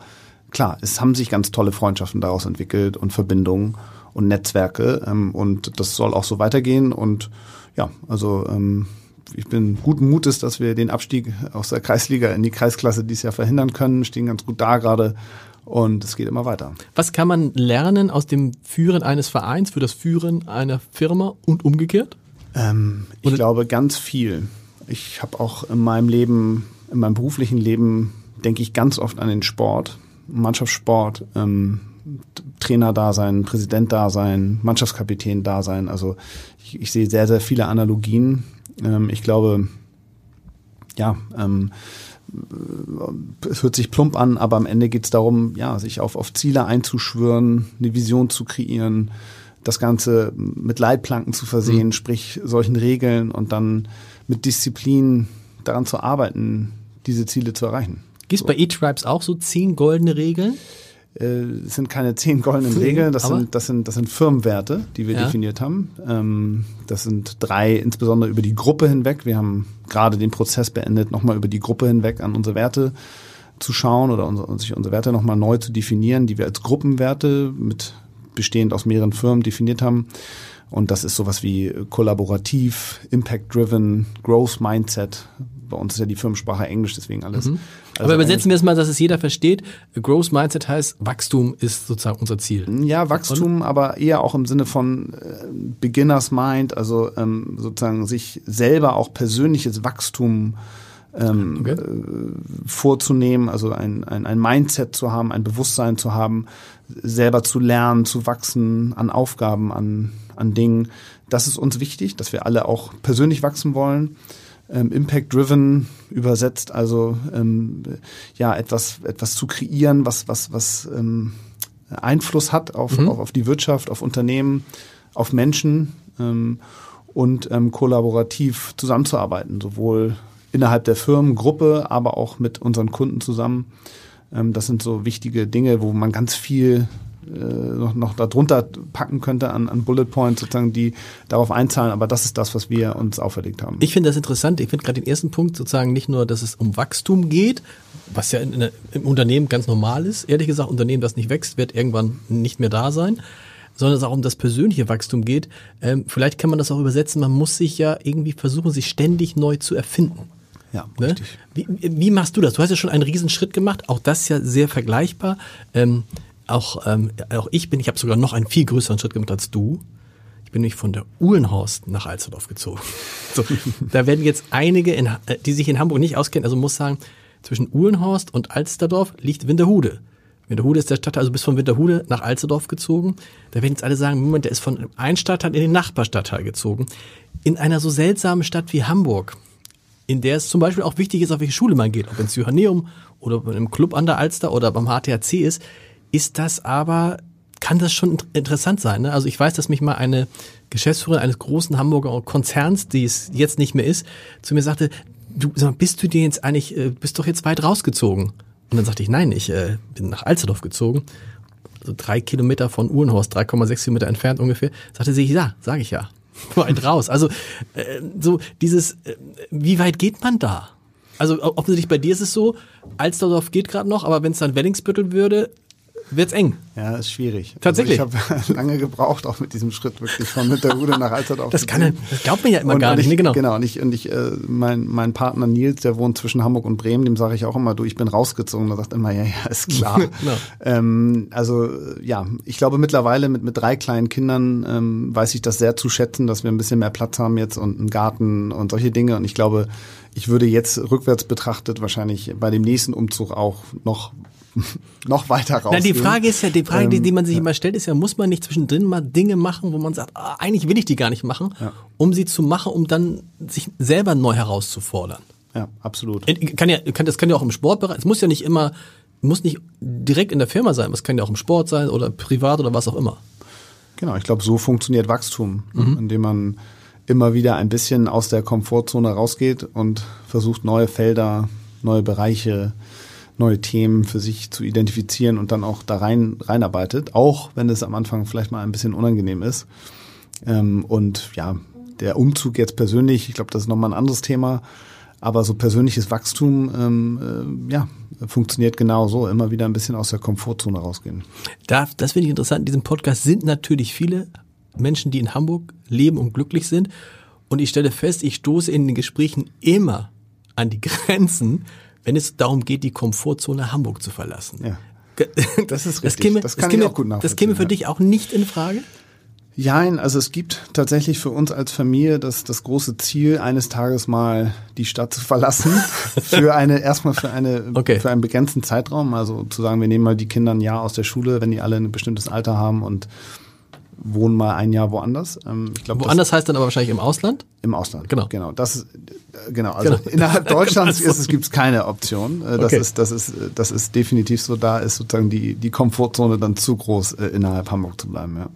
klar, es haben sich ganz tolle Freundschaften daraus entwickelt und Verbindungen und Netzwerke ähm, und das soll auch so weitergehen und ja, also ähm, ich bin guten Mutes, dass wir den Abstieg aus der Kreisliga in die Kreisklasse dieses Jahr verhindern können, stehen ganz gut da gerade und es geht immer weiter. Was kann man lernen aus dem Führen eines Vereins für das Führen einer Firma und umgekehrt? Ähm, ich Oder- glaube ganz viel. Ich habe auch in meinem Leben, in meinem beruflichen Leben, denke ich ganz oft an den Sport, Mannschaftssport, ähm, T- Trainer-Dasein, Präsident-Dasein, Mannschaftskapitän-Dasein. Also ich, ich sehe sehr, sehr viele Analogien. Ähm, ich glaube, ja, ähm, es hört sich plump an, aber am Ende geht es darum, ja, sich auf, auf Ziele einzuschwören, eine Vision zu kreieren, das Ganze mit Leitplanken zu versehen, sprich solchen Regeln und dann mit Disziplin daran zu arbeiten, diese Ziele zu erreichen. Gibt es bei E-Tribes auch so zehn goldene Regeln? Äh, Es sind keine zehn goldenen Regeln, das sind, das, sind, das sind Firmenwerte, die wir Ja. definiert haben. Ähm, das sind drei, insbesondere über die Gruppe hinweg. Wir haben gerade den Prozess beendet, nochmal über die Gruppe hinweg an unsere Werte zu schauen oder unsere, sich unsere Werte nochmal neu zu definieren, die wir als Gruppenwerte mit bestehend aus mehreren Firmen definiert haben. Und das ist sowas wie kollaborativ, impact-driven, growth mindset. Bei uns ist ja die Firmensprache Englisch, deswegen alles. Aber also übersetzen wir es mal, dass es jeder versteht. A Growth Mindset heißt, Wachstum ist sozusagen unser Ziel. Ja, Wachstum, aber eher auch im Sinne von äh, Beginners Mind, also ähm, sozusagen sich selber auch persönliches Wachstum ähm, Okay. äh, vorzunehmen, also ein, ein, ein Mindset zu haben, ein Bewusstsein zu haben, selber zu lernen, zu wachsen an Aufgaben, an, an Dingen, das ist uns wichtig, dass wir alle auch persönlich wachsen wollen. Ähm, Impact-driven übersetzt, also ähm, ja etwas etwas zu kreieren, was was was ähm, Einfluss hat auf, mhm. auf auf die Wirtschaft, auf Unternehmen, auf Menschen ähm, und ähm, kollaborativ zusammenzuarbeiten, sowohl innerhalb der Firmengruppe, aber auch mit unseren Kunden zusammen. Ähm, das sind so wichtige Dinge, wo man ganz viel noch, noch darunter packen könnte an, an Bullet Points, sozusagen, die darauf einzahlen. Aber das ist das, was wir uns auferlegt haben. Ich finde das interessant. Ich finde gerade den ersten Punkt sozusagen nicht nur, dass es um Wachstum geht, was ja in, in, im Unternehmen ganz normal ist. Ehrlich gesagt, Unternehmen, das nicht wächst, wird irgendwann nicht mehr da sein sondern es auch um das persönliche Wachstum geht. Ähm, vielleicht kann man das auch übersetzen, man muss sich ja irgendwie versuchen, sich ständig neu zu erfinden. Ja, ne? richtig. Wie, wie machst du das? Du hast ja schon einen Riesenschritt gemacht, auch das ist ja sehr vergleichbar. Ähm, auch, ähm, auch ich bin, ich habe sogar noch einen viel größeren Schritt gemacht als du. Ich bin nämlich von der Uhlenhorst nach Alsterdorf gezogen. So, da werden jetzt einige, in, äh, die sich in Hamburg nicht auskennen, also muss sagen, zwischen Uhlenhorst und Alsterdorf liegt Winterhude. Winterhude ist der Stadtteil, also bis von Winterhude nach Alsterdorf gezogen. Da werden jetzt alle sagen, Moment, der ist von einem Stadtteil in den Nachbarstadtteil gezogen. In einer so seltsamen Stadt wie Hamburg, in der es zum Beispiel auch wichtig ist, auf welche Schule man geht, ob ins Johanneum oder im Club an der Alster oder beim HTHC ist, ist das aber, kann das schon interessant sein. Ne? Also ich weiß, dass mich mal eine Geschäftsführerin eines großen Hamburger Konzerns, die es jetzt nicht mehr ist, zu mir sagte, du sag mal, bist du dir jetzt eigentlich, äh, bist doch jetzt weit rausgezogen? Und dann sagte ich, nein, ich äh, bin nach Alsterdorf gezogen, also drei Kilometer von Uhrenhorst, 3,6 Kilometer entfernt ungefähr. Sagte sie, ja, sage ich ja, weit raus. Also äh, so dieses, äh, wie weit geht man da? Also offensichtlich bei dir ist es so, Alsterdorf geht gerade noch, aber wenn es dann Wellingsbüttel würde, wird's eng. Ja, ist schwierig. Tatsächlich. Also ich habe lange gebraucht, auch mit diesem Schritt wirklich von mit der Rude nach Alterdorf. Das kann das glaubt man ja immer und, gar nicht. Ich, nee, genau. Genau. Und ich, und ich äh, mein, mein Partner Nils, der wohnt zwischen Hamburg und Bremen, dem sage ich auch immer, du, ich bin rausgezogen. Da sagt immer, ja, ja, ist klar. genau. ähm, also ja, ich glaube mittlerweile mit, mit drei kleinen Kindern ähm, weiß ich das sehr zu schätzen, dass wir ein bisschen mehr Platz haben jetzt und einen Garten und solche Dinge. Und ich glaube, ich würde jetzt rückwärts betrachtet wahrscheinlich bei dem nächsten Umzug auch noch noch weiter raus. Na, die Frage ist ja, die Frage, die, die man sich ähm, immer stellt, ist ja, muss man nicht zwischendrin mal Dinge machen, wo man sagt, ah, eigentlich will ich die gar nicht machen, ja. um sie zu machen, um dann sich selber neu herauszufordern. Ja, absolut. Kann ja, kann, das kann ja auch im Sportbereich, es muss ja nicht immer, muss nicht direkt in der Firma sein, es kann ja auch im Sport sein oder privat oder was auch immer. Genau, ich glaube, so funktioniert Wachstum, mhm. indem man immer wieder ein bisschen aus der Komfortzone rausgeht und versucht, neue Felder, neue Bereiche neue Themen für sich zu identifizieren und dann auch da rein reinarbeitet, auch wenn es am Anfang vielleicht mal ein bisschen unangenehm ist. Ähm, und ja, der Umzug jetzt persönlich, ich glaube, das ist nochmal ein anderes Thema, aber so persönliches Wachstum, ähm, äh, ja, funktioniert genau so, immer wieder ein bisschen aus der Komfortzone rausgehen. Da, das finde ich interessant. In diesem Podcast sind natürlich viele Menschen, die in Hamburg leben und glücklich sind. Und ich stelle fest, ich stoße in den Gesprächen immer an die Grenzen wenn es darum geht, die Komfortzone Hamburg zu verlassen. Ja. Das ist richtig. Das käme, das kann das käme, ich auch gut Das käme für ja. dich auch nicht in Frage? Jein, also es gibt tatsächlich für uns als Familie das, das große Ziel, eines Tages mal die Stadt zu verlassen. für eine, erstmal für eine, okay. für einen begrenzten Zeitraum. Also zu sagen, wir nehmen mal die Kinder ein Jahr aus der Schule, wenn die alle ein bestimmtes Alter haben und wohnen mal ein Jahr woanders. Ähm, ich glaub, woanders heißt dann aber wahrscheinlich im Ausland? Im Ausland, genau. Genau, das ist, äh, genau. Also genau. innerhalb Deutschlands ist es gibt's keine Option. Äh, das okay. ist, das ist, das ist definitiv so. Da ist sozusagen die die Komfortzone dann zu groß, äh, innerhalb Hamburg zu bleiben. Ja.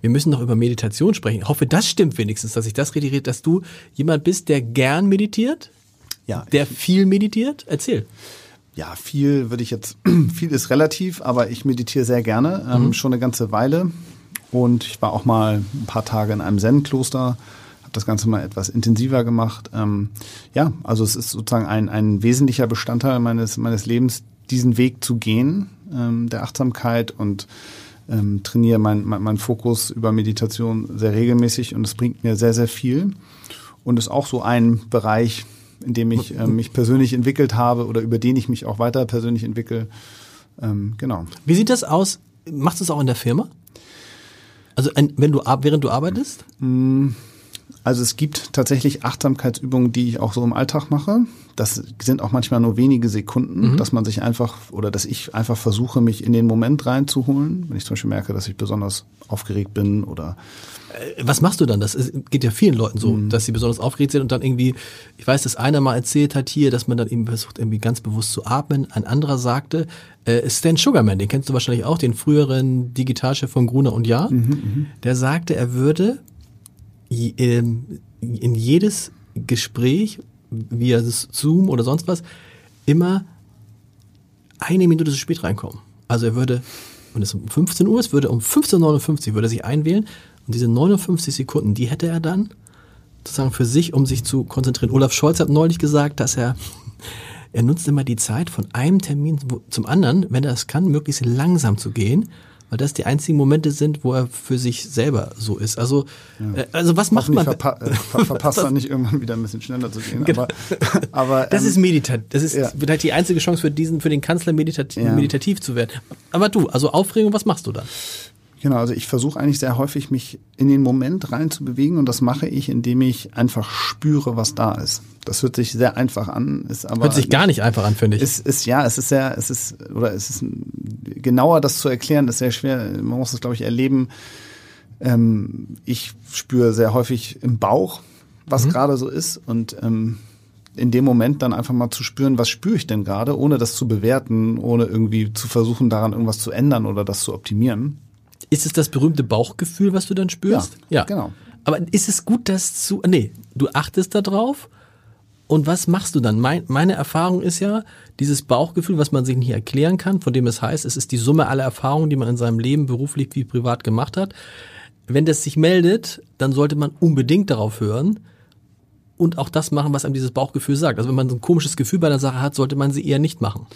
Wir müssen noch über Meditation sprechen. Ich hoffe, das stimmt wenigstens, dass ich das redigiert, dass du jemand bist, der gern meditiert, ja, der viel meditiert. Erzähl. Ja, viel würde ich jetzt, viel ist relativ, aber ich meditiere sehr gerne, ähm, mhm. schon eine ganze Weile. Und ich war auch mal ein paar Tage in einem Zen-Kloster, habe das Ganze mal etwas intensiver gemacht. Ähm, ja, also es ist sozusagen ein, ein wesentlicher Bestandteil meines, meines Lebens, diesen Weg zu gehen, ähm, der Achtsamkeit und ähm, trainiere meinen mein, mein Fokus über Meditation sehr regelmäßig und es bringt mir sehr, sehr viel. Und ist auch so ein Bereich, in dem ich äh, mich persönlich entwickelt habe oder über den ich mich auch weiter persönlich entwickle. Ähm, genau. Wie sieht das aus? Machst du es auch in der Firma? Also ein, wenn du während du arbeitest? Mm, Also es gibt tatsächlich Achtsamkeitsübungen, die ich auch so im Alltag mache. Das sind auch manchmal nur wenige Sekunden, mhm. dass man sich einfach oder dass ich einfach versuche, mich in den Moment reinzuholen. Wenn ich zum Beispiel merke, dass ich besonders aufgeregt bin oder äh, was machst du dann? Das geht ja vielen Leuten so, mhm. dass sie besonders aufgeregt sind und dann irgendwie, ich weiß, dass einer mal erzählt hat hier, dass man dann eben versucht, irgendwie ganz bewusst zu atmen. Ein anderer sagte, äh, Stan Sugarman, den kennst du wahrscheinlich auch, den früheren Digitalchef von Gruner und Ja, mhm, mhm. der sagte, er würde in jedes Gespräch, via Zoom oder sonst was, immer eine Minute zu spät reinkommen. Also er würde, wenn es um 15 Uhr ist, würde um 15.59 Uhr würde er sich einwählen und diese 59 Sekunden, die hätte er dann sozusagen für sich, um sich zu konzentrieren. Olaf Scholz hat neulich gesagt, dass er, er nutzt immer die Zeit von einem Termin zum anderen, wenn er es kann, möglichst langsam zu gehen weil das die einzigen Momente sind, wo er für sich selber so ist. Also, ja. äh, also was macht man? Verpa äh, ver verpasst dann nicht irgendwann wieder ein bisschen schneller zu gehen. Genau. Aber, aber das ähm, ist meditat. Das ist ja. vielleicht die einzige Chance für diesen, für den Kanzler meditat ja. meditativ zu werden. Aber du, also Aufregung, was machst du dann? Genau, also ich versuche eigentlich sehr häufig, mich in den Moment rein zu bewegen und das mache ich, indem ich einfach spüre, was da ist. Das hört sich sehr einfach an, ist aber hört sich gar nicht einfach an, finde ich. Ist, ist ja, es ist sehr, es ist oder es ist genauer das zu erklären, ist sehr schwer. Man muss es, glaube ich, erleben. Ähm, ich spüre sehr häufig im Bauch, was mhm. gerade so ist und ähm, in dem Moment dann einfach mal zu spüren, was spüre ich denn gerade, ohne das zu bewerten, ohne irgendwie zu versuchen, daran irgendwas zu ändern oder das zu optimieren. Ist es das berühmte Bauchgefühl, was du dann spürst? Ja, ja. genau. Aber ist es gut, das zu, nee, du achtest da drauf und was machst du dann? Mein, meine Erfahrung ist ja, dieses Bauchgefühl, was man sich nicht erklären kann, von dem es heißt, es ist die Summe aller Erfahrungen, die man in seinem Leben beruflich wie privat gemacht hat. Wenn das sich meldet, dann sollte man unbedingt darauf hören und auch das machen, was einem dieses Bauchgefühl sagt. Also wenn man so ein komisches Gefühl bei der Sache hat, sollte man sie eher nicht machen.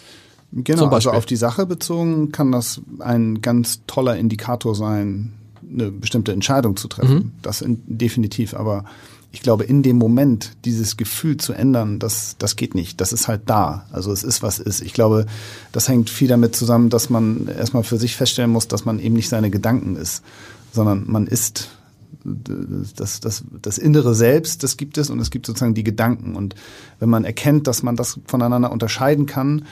Genau, also auf die Sache bezogen kann das ein ganz toller Indikator sein, eine bestimmte Entscheidung zu treffen. Mhm. Das in, definitiv. Aber ich glaube, in dem Moment dieses Gefühl zu ändern, das, das geht nicht. Das ist halt da. Also es ist, was ist. Ich glaube, das hängt viel damit zusammen, dass man erstmal für sich feststellen muss, dass man eben nicht seine Gedanken ist, sondern man ist das, das, das innere Selbst, das gibt es und es gibt sozusagen die Gedanken. Und wenn man erkennt, dass man das voneinander unterscheiden kann,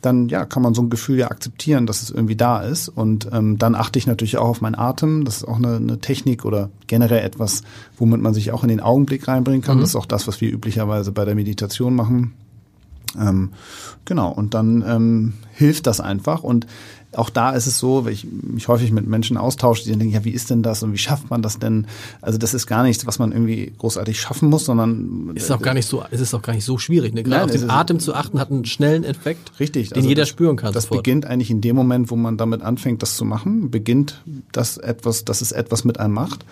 dann ja, kann man so ein Gefühl ja akzeptieren, dass es irgendwie da ist. Und ähm, dann achte ich natürlich auch auf meinen Atem. Das ist auch eine, eine Technik oder generell etwas, womit man sich auch in den Augenblick reinbringen kann. Mhm. Das ist auch das, was wir üblicherweise bei der Meditation machen. Ähm, genau, und dann ähm, hilft das einfach. Und auch da ist es so, wenn ich mich häufig mit Menschen austausche, die dann denken, ja, wie ist denn das und wie schafft man das denn? Also das ist gar nichts, was man irgendwie großartig schaffen muss, sondern ist auch gar nicht so, es ist auch gar nicht so schwierig. Ne? Gerade Nein, auf den Atem zu achten hat einen schnellen Effekt, richtig, den also jeder das, spüren kann. Das sofort. beginnt eigentlich in dem Moment, wo man damit anfängt, das zu machen, beginnt das etwas, dass es etwas mit einem macht.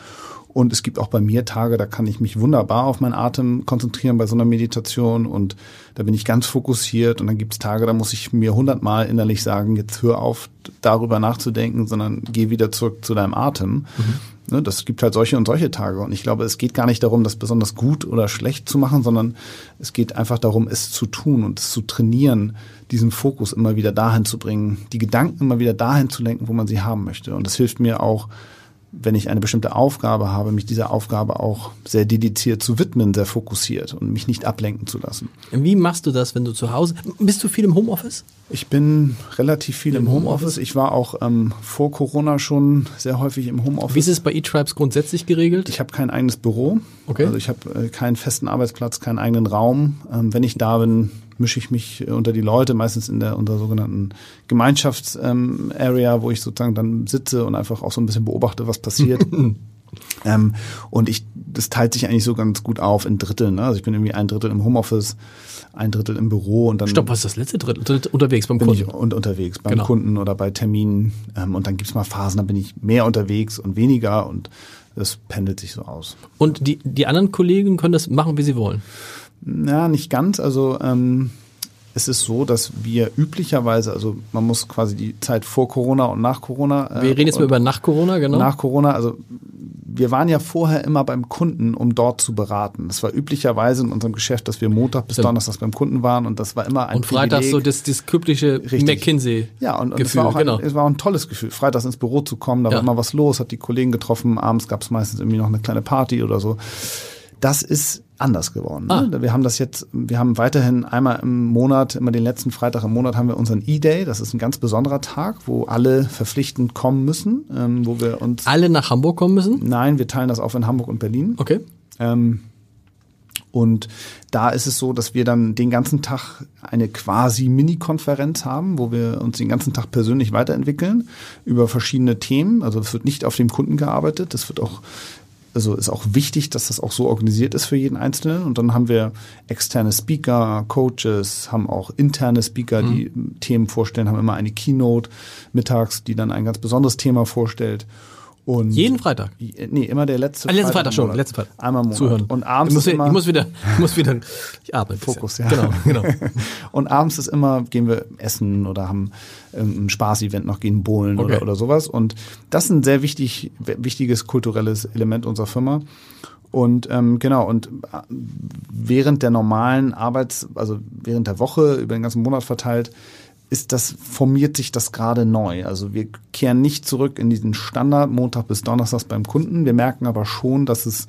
Und es gibt auch bei mir Tage, da kann ich mich wunderbar auf meinen Atem konzentrieren bei so einer Meditation und da bin ich ganz fokussiert. Und dann gibt es Tage, da muss ich mir hundertmal innerlich sagen, jetzt hör auf, darüber nachzudenken, sondern geh wieder zurück zu deinem Atem. Mhm. Ne, das gibt halt solche und solche Tage. Und ich glaube, es geht gar nicht darum, das besonders gut oder schlecht zu machen, sondern es geht einfach darum, es zu tun und es zu trainieren, diesen Fokus immer wieder dahin zu bringen, die Gedanken immer wieder dahin zu lenken, wo man sie haben möchte. Und das hilft mir auch, wenn ich eine bestimmte Aufgabe habe, mich dieser Aufgabe auch sehr dediziert zu widmen, sehr fokussiert und mich nicht ablenken zu lassen. Wie machst du das, wenn du zu Hause bist? Du viel im Homeoffice? Ich bin relativ viel im, im Homeoffice. Homeoffice. Ich war auch ähm, vor Corona schon sehr häufig im Homeoffice. Wie ist es bei eTribes grundsätzlich geregelt? Ich habe kein eigenes Büro. Okay. Also ich habe äh, keinen festen Arbeitsplatz, keinen eigenen Raum. Ähm, wenn ich da bin, mische ich mich äh, unter die Leute, meistens in der unter sogenannten Gemeinschafts-Area, ähm, wo ich sozusagen dann sitze und einfach auch so ein bisschen beobachte, was passiert. ähm, und ich, das teilt sich eigentlich so ganz gut auf in Dritteln. Ne? Also ich bin irgendwie ein Drittel im Homeoffice, ein Drittel im Büro und dann. Stopp, was ist das letzte Drittel? Unterwegs beim Kunden? und unterwegs beim genau. Kunden oder bei Terminen. Ähm, und dann gibt's mal Phasen, da bin ich mehr unterwegs und weniger und das pendelt sich so aus. Und die, die anderen Kollegen können das machen, wie sie wollen? Ja, nicht ganz. Also ähm, es ist so, dass wir üblicherweise, also man muss quasi die Zeit vor Corona und nach Corona. Äh, wir reden jetzt mal über nach Corona, genau. Nach Corona, also wir waren ja vorher immer beim Kunden, um dort zu beraten. Das war üblicherweise in unserem Geschäft, dass wir Montag bis Donnerstag beim Kunden waren und das war immer ein Und Freitag Privileg. so das, das typische McKinsey. Ja, und, und es, Gefühl, war auch ein, genau. es war auch ein tolles Gefühl, freitags ins Büro zu kommen, da Ja. war immer was los, hat die Kollegen getroffen, abends gab es meistens irgendwie noch eine kleine Party oder so. Das ist anders geworden. Ah. Ne? Wir haben das jetzt, wir haben weiterhin einmal im Monat, immer den letzten Freitag im Monat haben wir unseren E-Day. Das ist ein ganz besonderer Tag, wo alle verpflichtend kommen müssen, ähm, wo wir uns. Alle nach Hamburg kommen müssen? Nein, wir teilen das auf in Hamburg und Berlin. Okay. Ähm, und da ist es so, dass wir dann den ganzen Tag eine quasi Mini-Konferenz haben, wo wir uns den ganzen Tag persönlich weiterentwickeln über verschiedene Themen. Also es wird nicht auf dem Kunden gearbeitet. Das wird auch, also ist auch wichtig, dass das auch so organisiert ist für jeden Einzelnen. Und dann haben wir externe Speaker, Coaches, haben auch interne Speaker, die Themen vorstellen, haben immer eine Keynote mittags, die dann ein ganz besonderes Thema vorstellt. Und Jeden Freitag. Nee, immer der letzte Ah, letzten Freitag im schon, letzten Freitag. Einmal im Monat. Zuhören. Und abends ich muss, immer, ich muss wieder, ich muss wieder, ich bisschen. Fokus, ja. Genau, genau. Und abends ist immer, gehen wir essen oder haben ein Spaßevent noch, gehen bowlen Okay. oder, oder sowas. Und das ist ein sehr wichtig, wichtiges kulturelles Element unserer Firma. Und ähm, genau, und äh, während der normalen Arbeits-, also während der Woche, über den ganzen Monat verteilt, ist das, formiert sich das gerade neu. Also wir kehren nicht zurück in diesen Standard Montag bis Donnerstags beim Kunden. Wir merken aber schon, dass es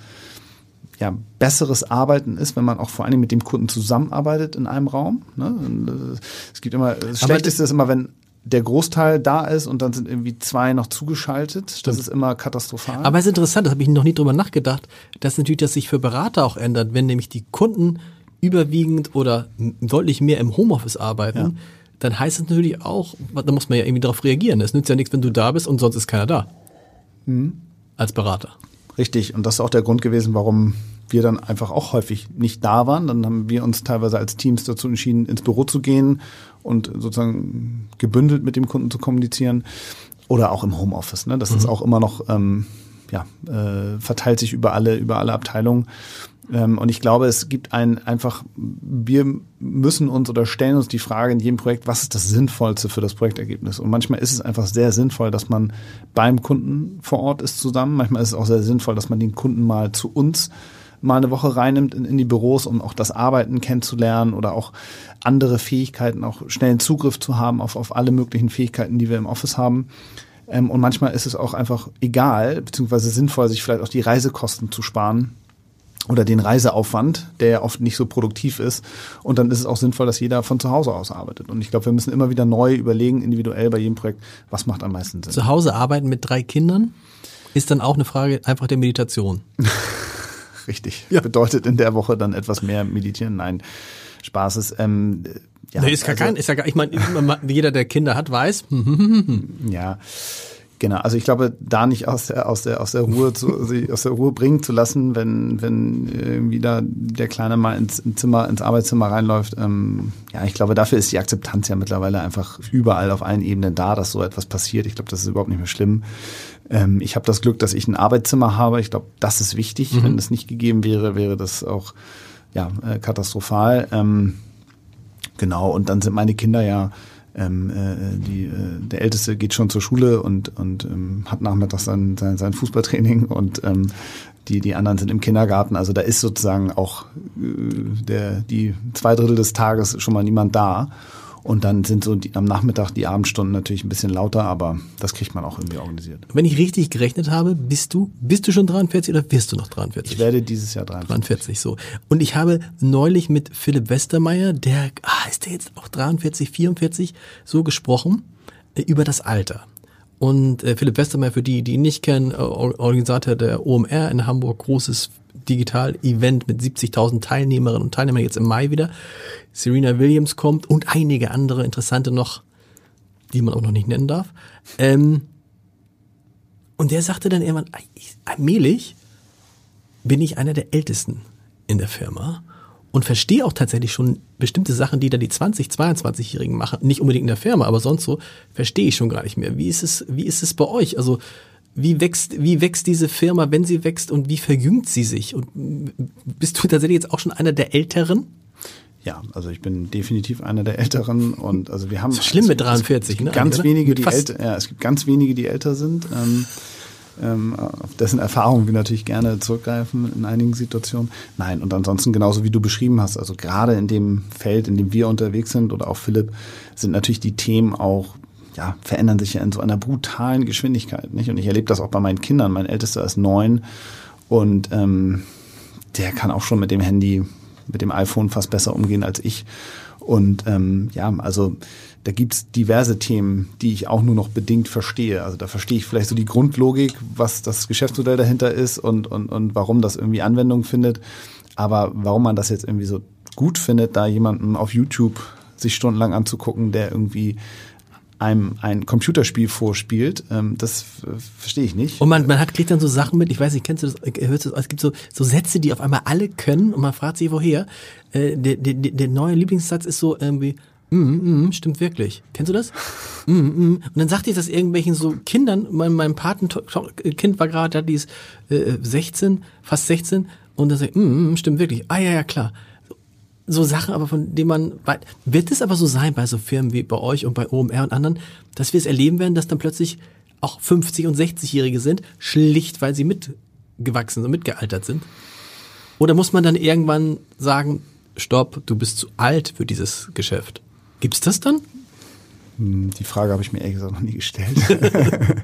ja, besseres Arbeiten ist, wenn man auch vor allem mit dem Kunden zusammenarbeitet in einem Raum. Ne? Äh, Es gibt immer, das Schlechteste ist immer, wenn der Großteil da ist und dann sind irgendwie zwei noch zugeschaltet. Das ist immer katastrophal. Aber es ist interessant, das habe ich noch nie drüber nachgedacht, dass natürlich das sich für Berater auch ändert, wenn nämlich die Kunden überwiegend oder deutlich mehr im Homeoffice arbeiten, dann heißt es natürlich auch, da muss man ja irgendwie darauf reagieren. Es nützt ja nichts, wenn du da bist und sonst ist keiner da. Mhm. Als Berater. Richtig. Und das ist auch der Grund gewesen, warum wir dann einfach auch häufig nicht da waren. Dann haben wir uns teilweise als Teams dazu entschieden, ins Büro zu gehen und sozusagen gebündelt mit dem Kunden zu kommunizieren. Oder auch im Homeoffice. Ne? Das ist auch immer noch, ähm, ja, äh, verteilt sich über alle, über alle Abteilungen. Ähm, und ich glaube, es gibt ein einfach, wir müssen uns oder stellen uns die Frage in jedem Projekt, was ist das Sinnvollste für das Projektergebnis? Und manchmal ist es einfach sehr sinnvoll, dass man beim Kunden vor Ort ist zusammen. Manchmal ist es auch sehr sinnvoll, dass man den Kunden mal zu uns mal eine Woche reinnimmt in, in die Büros, um auch das Arbeiten kennenzulernen oder auch andere Fähigkeiten, auch schnellen Zugriff zu haben auf, auf alle möglichen Fähigkeiten, die wir im Office haben. Ähm, und manchmal ist es auch einfach egal, beziehungsweise sinnvoll, sich vielleicht auch die Reisekosten zu sparen oder den Reiseaufwand, der ja oft nicht so produktiv ist. Und dann ist es auch sinnvoll, dass jeder von zu Hause aus arbeitet. Und ich glaube, wir müssen immer wieder neu überlegen, individuell bei jedem Projekt, was macht am meisten Sinn. Zu Hause arbeiten mit drei Kindern ist dann auch eine Frage einfach der Meditation. Richtig. Ja. Bedeutet in der Woche dann etwas mehr meditieren? Nein, Spaß ist. Ähm, ja, nee, ist gar also- kein, ist ja gar, ich meine, jeder, der Kinder hat, weiß, hm, Ja, genau. Also ich glaube, da nicht aus der aus der aus der Ruhe zu sie aus der Ruhe bringen zu lassen, wenn wenn irgendwie da der Kleine mal ins, Zimmer ins Arbeitszimmer reinläuft. Ähm, ja, ich glaube, dafür ist die Akzeptanz ja mittlerweile einfach überall auf allen Ebenen da, dass so etwas passiert. Ich glaube, das ist überhaupt nicht mehr schlimm. Ähm, ich habe das Glück, dass ich ein Arbeitszimmer habe. Ich glaube, das ist wichtig. Wenn das nicht gegeben wäre, wäre das auch ja äh, katastrophal. Ähm, Genau, und dann sind meine Kinder ja, ähm, äh, die, äh, der Älteste geht schon zur Schule und, und ähm, hat nachmittags sein, sein, sein Fußballtraining und ähm, die, die anderen sind im Kindergarten. Also da ist sozusagen auch äh, der, die zwei Drittel des Tages schon mal niemand da. Und dann sind so die, am Nachmittag die Abendstunden natürlich ein bisschen lauter, aber das kriegt man auch irgendwie organisiert. Wenn ich richtig gerechnet habe, bist du, bist du schon 43 oder wirst du noch 43? Ich werde dieses Jahr 43. 43, so. Und ich habe neulich mit Philipp Westermeier, der, ah, ist der jetzt auch 43, 44, so gesprochen, äh, über das Alter. Und äh, Philipp Westermeier, für die, die ihn nicht kennen, äh, Or- Organisator der OMR in Hamburg, großes Digital-Event mit 70.000 Teilnehmerinnen und Teilnehmern jetzt im Mai wieder. Serena Williams kommt und einige andere interessante noch, die man auch noch nicht nennen darf. Ähm, und der sagte dann irgendwann, "Ah, ich- allmählich bin ich einer der Ältesten in der Firma und verstehe auch tatsächlich schon bestimmte Sachen, die da die 20, 22-Jährigen machen. Nicht unbedingt in der Firma, aber sonst so verstehe ich schon gar nicht mehr. Wie ist es, wie ist es bei euch? Also, wie wächst, wie wächst diese Firma, wenn sie wächst und wie verjüngt sie sich? Und bist du tatsächlich jetzt auch schon einer der Älteren? Ja, also ich bin definitiv einer der Älteren und also wir haben Ist schlimm mit es- 43, es gibt ne, Ganz eigentlich, wenige, die älter, ja, es gibt ganz wenige, die älter sind. Ähm, ähm, auf dessen Erfahrungen wir natürlich gerne zurückgreifen in einigen Situationen. Nein, und ansonsten genauso wie du beschrieben hast, also gerade in dem Feld, in dem wir unterwegs sind oder auch Philipp, sind natürlich die Themen auch ja, verändern sich ja in so einer brutalen Geschwindigkeit. Nicht? Und ich erlebe das auch bei meinen Kindern. Mein Ältester ist neun und ähm, der kann auch schon mit dem Handy, mit dem iPhone fast besser umgehen als ich. Und ähm, ja, also da gibt's diverse Themen, die ich auch nur noch bedingt verstehe. Also da verstehe ich vielleicht so die Grundlogik, was das Geschäftsmodell dahinter ist und, und, und warum das irgendwie Anwendung findet. Aber warum man das jetzt irgendwie so gut findet, da jemanden auf YouTube sich stundenlang anzugucken, der irgendwie einem ein Computerspiel vorspielt, ähm, das verstehe ich nicht. Und man, man hat, kriegt dann so Sachen mit, ich weiß nicht, kennst du das, hörst du, es gibt so, so Sätze, die auf einmal alle können und man fragt sich, woher. Äh, der, der, der neue Lieblingssatz ist so irgendwie, Mm, mm, stimmt wirklich. Kennst du das? Mm, mm. Und dann sagt ich das irgendwelchen so Kindern, mein, mein Patenkind war gerade, die ist äh, 16, fast 16, und dann sagt, mm, mm, stimmt wirklich. Ah ja, ja, klar. So Sachen, aber von denen man, wird es aber so sein bei so Firmen wie bei euch und bei OMR und anderen, dass wir es erleben werden, dass dann plötzlich auch 50 und 60-Jährige sind, schlicht weil sie mitgewachsen und mitgealtert sind? Oder muss man dann irgendwann sagen, stopp, du bist zu alt für dieses Geschäft? Gibt's das dann? Hm, die Frage habe ich mir ehrlich gesagt noch nie gestellt.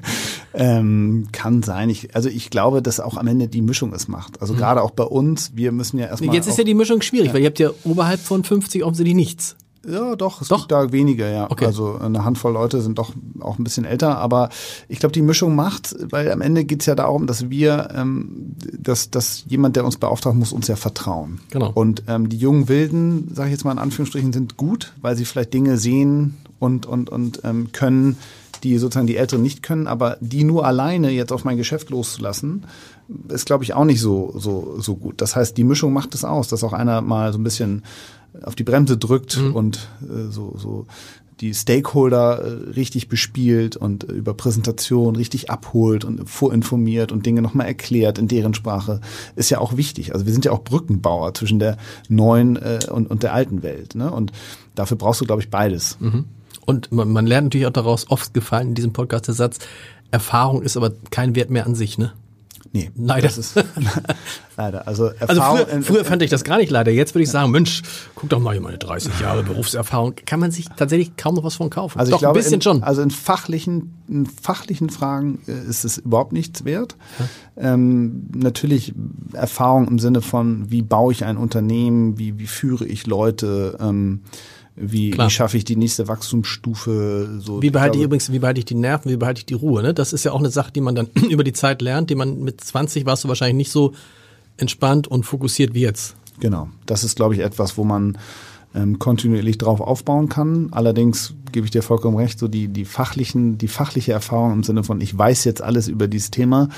ähm, kann sein. Ich, also ich glaube, dass auch am Ende die Mischung es macht. Also mhm. gerade auch bei uns, wir müssen ja erstmal. Jetzt ist ja die Mischung schwierig, ja. weil ihr habt ja oberhalb von 50 offensichtlich nichts. Ja, doch, es doch? gibt da weniger, ja. Okay. Also eine Handvoll Leute sind doch auch ein bisschen älter, aber ich glaube, die Mischung macht, weil am Ende geht's ja darum, dass wir, ähm, dass, dass jemand, der uns beauftragt, muss uns ja vertrauen. Genau. Und ähm, die jungen Wilden, sage ich jetzt mal in Anführungsstrichen, sind gut, weil sie vielleicht Dinge sehen und, und, und ähm, können, die sozusagen die Älteren nicht können, aber die nur alleine jetzt auf mein Geschäft loszulassen, ist, glaube ich, auch nicht so, so, so gut. Das heißt, die Mischung macht es aus, dass auch einer mal so ein bisschen auf die Bremse drückt mhm. und äh, so, so die Stakeholder äh, richtig bespielt und äh, über Präsentation richtig abholt und vorinformiert und Dinge nochmal erklärt in deren Sprache, ist ja auch wichtig. Also wir sind ja auch Brückenbauer zwischen der neuen äh, und, und der alten Welt. Ne? Und dafür brauchst du, glaube ich, beides. Mhm. Und man, man lernt natürlich auch daraus, oft gefallen in diesem Podcast der Satz, Erfahrung ist aber kein Wert mehr an sich, ne? Nee, leider. Das ist, leider. Also, Erfahrung also früher, früher fand ich das gar nicht leider. Jetzt würde ich sagen, Mensch, guck doch mal hier meine 30 Jahre Berufserfahrung. Kann man sich tatsächlich kaum noch was von kaufen. Also doch, ich glaube, ein bisschen in, schon. Also in fachlichen, in fachlichen Fragen äh, ist es überhaupt nichts wert. Ja. Ähm, natürlich Erfahrung im Sinne von, wie baue ich ein Unternehmen, wie, wie führe ich Leute, ähm, wie, wie schaffe ich die nächste Wachstumsstufe? So, wie behalte ich, ich übrigens, wie behalte ich die Nerven, wie behalte ich die Ruhe? Ne? Das ist ja auch eine Sache, die man dann über die Zeit lernt, die man mit 20 warst du wahrscheinlich nicht so entspannt und fokussiert wie jetzt. Genau, das ist, glaube ich, etwas, wo man ähm, kontinuierlich drauf aufbauen kann. Allerdings gebe ich dir vollkommen recht, so die, die fachlichen, die fachliche Erfahrung im Sinne von, ich weiß jetzt alles über dieses Thema,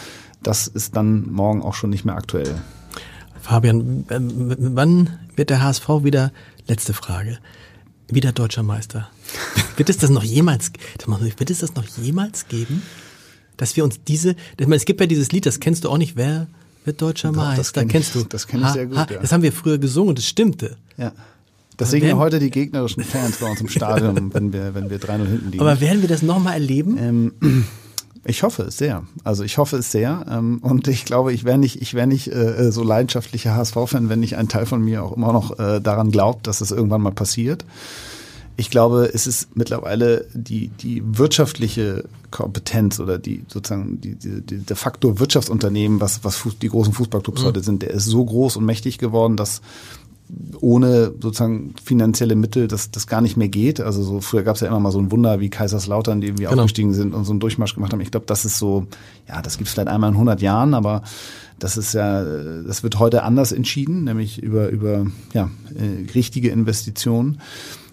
das ist dann morgen auch schon nicht mehr aktuell. Fabian, wann wird der HSV wieder, letzte Frage, wieder deutscher Meister. wird es das noch jemals, wird es das noch jemals geben? Dass wir uns diese, es gibt ja dieses Lied, das kennst du auch nicht, wer wird deutscher Doch, Meister? Das kenn kennst ich, du? Das kenne ich sehr gut. Ha, ja. Das haben wir früher gesungen und es stimmte. Ja. Das singen ja heute die gegnerischen Fans bei uns im Stadion, wenn wir, wenn wir 3-0 hinten liegen. Aber werden wir das nochmal erleben? Ähm, ich hoffe es sehr. Also ich hoffe es sehr. Ähm, und ich glaube, ich wäre nicht, ich wäre nicht äh, so leidenschaftlicher HSV-Fan, wenn nicht ein Teil von mir auch immer noch äh, daran glaubt, dass es irgendwann mal passiert. Ich glaube, es ist mittlerweile die, die wirtschaftliche Kompetenz oder die sozusagen die, die, die, der Faktor Wirtschaftsunternehmen, was, was die großen Fußballclubs mhm. heute sind, der ist so groß und mächtig geworden, dass ohne sozusagen finanzielle Mittel das, das gar nicht mehr geht. Also so früher gab es ja immer mal so ein Wunder wie Kaiserslautern, die irgendwie genau. aufgestiegen sind und so einen Durchmarsch gemacht haben. Ich glaube, das ist so, ja, das gibt es vielleicht einmal in 100 Jahren, aber das ist ja, das wird heute anders entschieden, nämlich über über ja äh, richtige Investitionen.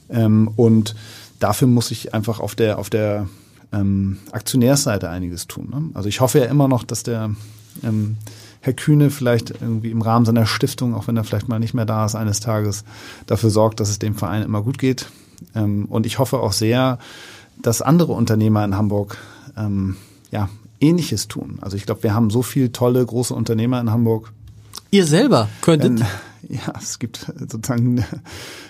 Ähm, und dafür muss ich einfach auf der auf der ähm, Aktionärsseite einiges tun. Ne? Also ich hoffe ja immer noch, dass der ähm, Herr Kühne vielleicht irgendwie im Rahmen seiner Stiftung, auch wenn er vielleicht mal nicht mehr da ist, eines Tages dafür sorgt, dass es dem Verein immer gut geht. Ähm, und ich hoffe auch sehr, dass andere Unternehmer in Hamburg ähm, ja, Ähnliches tun. Also ich glaube, wir haben so viele tolle große Unternehmer in Hamburg. Ihr selber könntet. Ähm, Ja, es gibt sozusagen.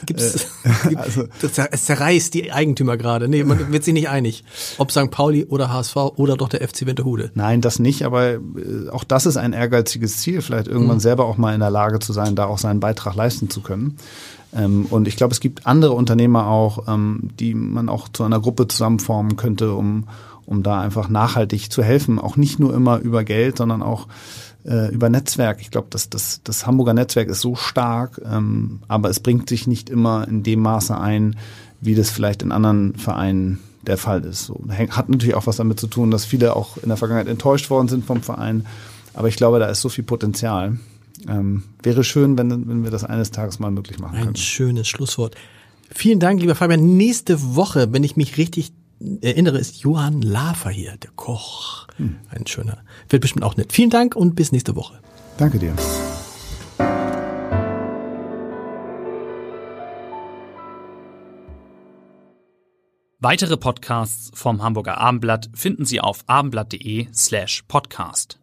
Gibt's, äh, also, es zerreißt die Eigentümer gerade. Nee, man wird sich nicht einig. Ob St. Pauli oder HSV oder doch der FC Winterhude. Nein, das nicht, aber äh, auch das ist ein ehrgeiziges Ziel, vielleicht irgendwann mhm. selber auch mal in der Lage zu sein, da auch seinen Beitrag leisten zu können. Ähm, und ich glaube, es gibt andere Unternehmer auch, ähm, die man auch zu einer Gruppe zusammenformen könnte, um, um da einfach nachhaltig zu helfen. Auch nicht nur immer über Geld, sondern auch äh, über Netzwerk. Ich glaube, das, das, das Hamburger Netzwerk ist so stark, ähm, aber es bringt sich nicht immer in dem Maße ein, wie das vielleicht in anderen Vereinen der Fall ist. So, hat natürlich auch was damit zu tun, dass viele auch in der Vergangenheit enttäuscht worden sind vom Verein. Aber ich glaube, da ist so viel Potenzial. Ähm, wäre schön, wenn, wenn wir das eines Tages mal möglich machen können. Ein schönes Schlusswort. Vielen Dank, lieber Fabian. Nächste Woche, wenn ich mich richtig erinnere, ist Johann Lafer hier, der Koch. Hm. Ein schöner. Wird bestimmt auch nett. Vielen Dank und bis nächste Woche. Danke dir. Weitere Podcasts vom Hamburger Abendblatt finden Sie auf abendblatt.de slash podcast.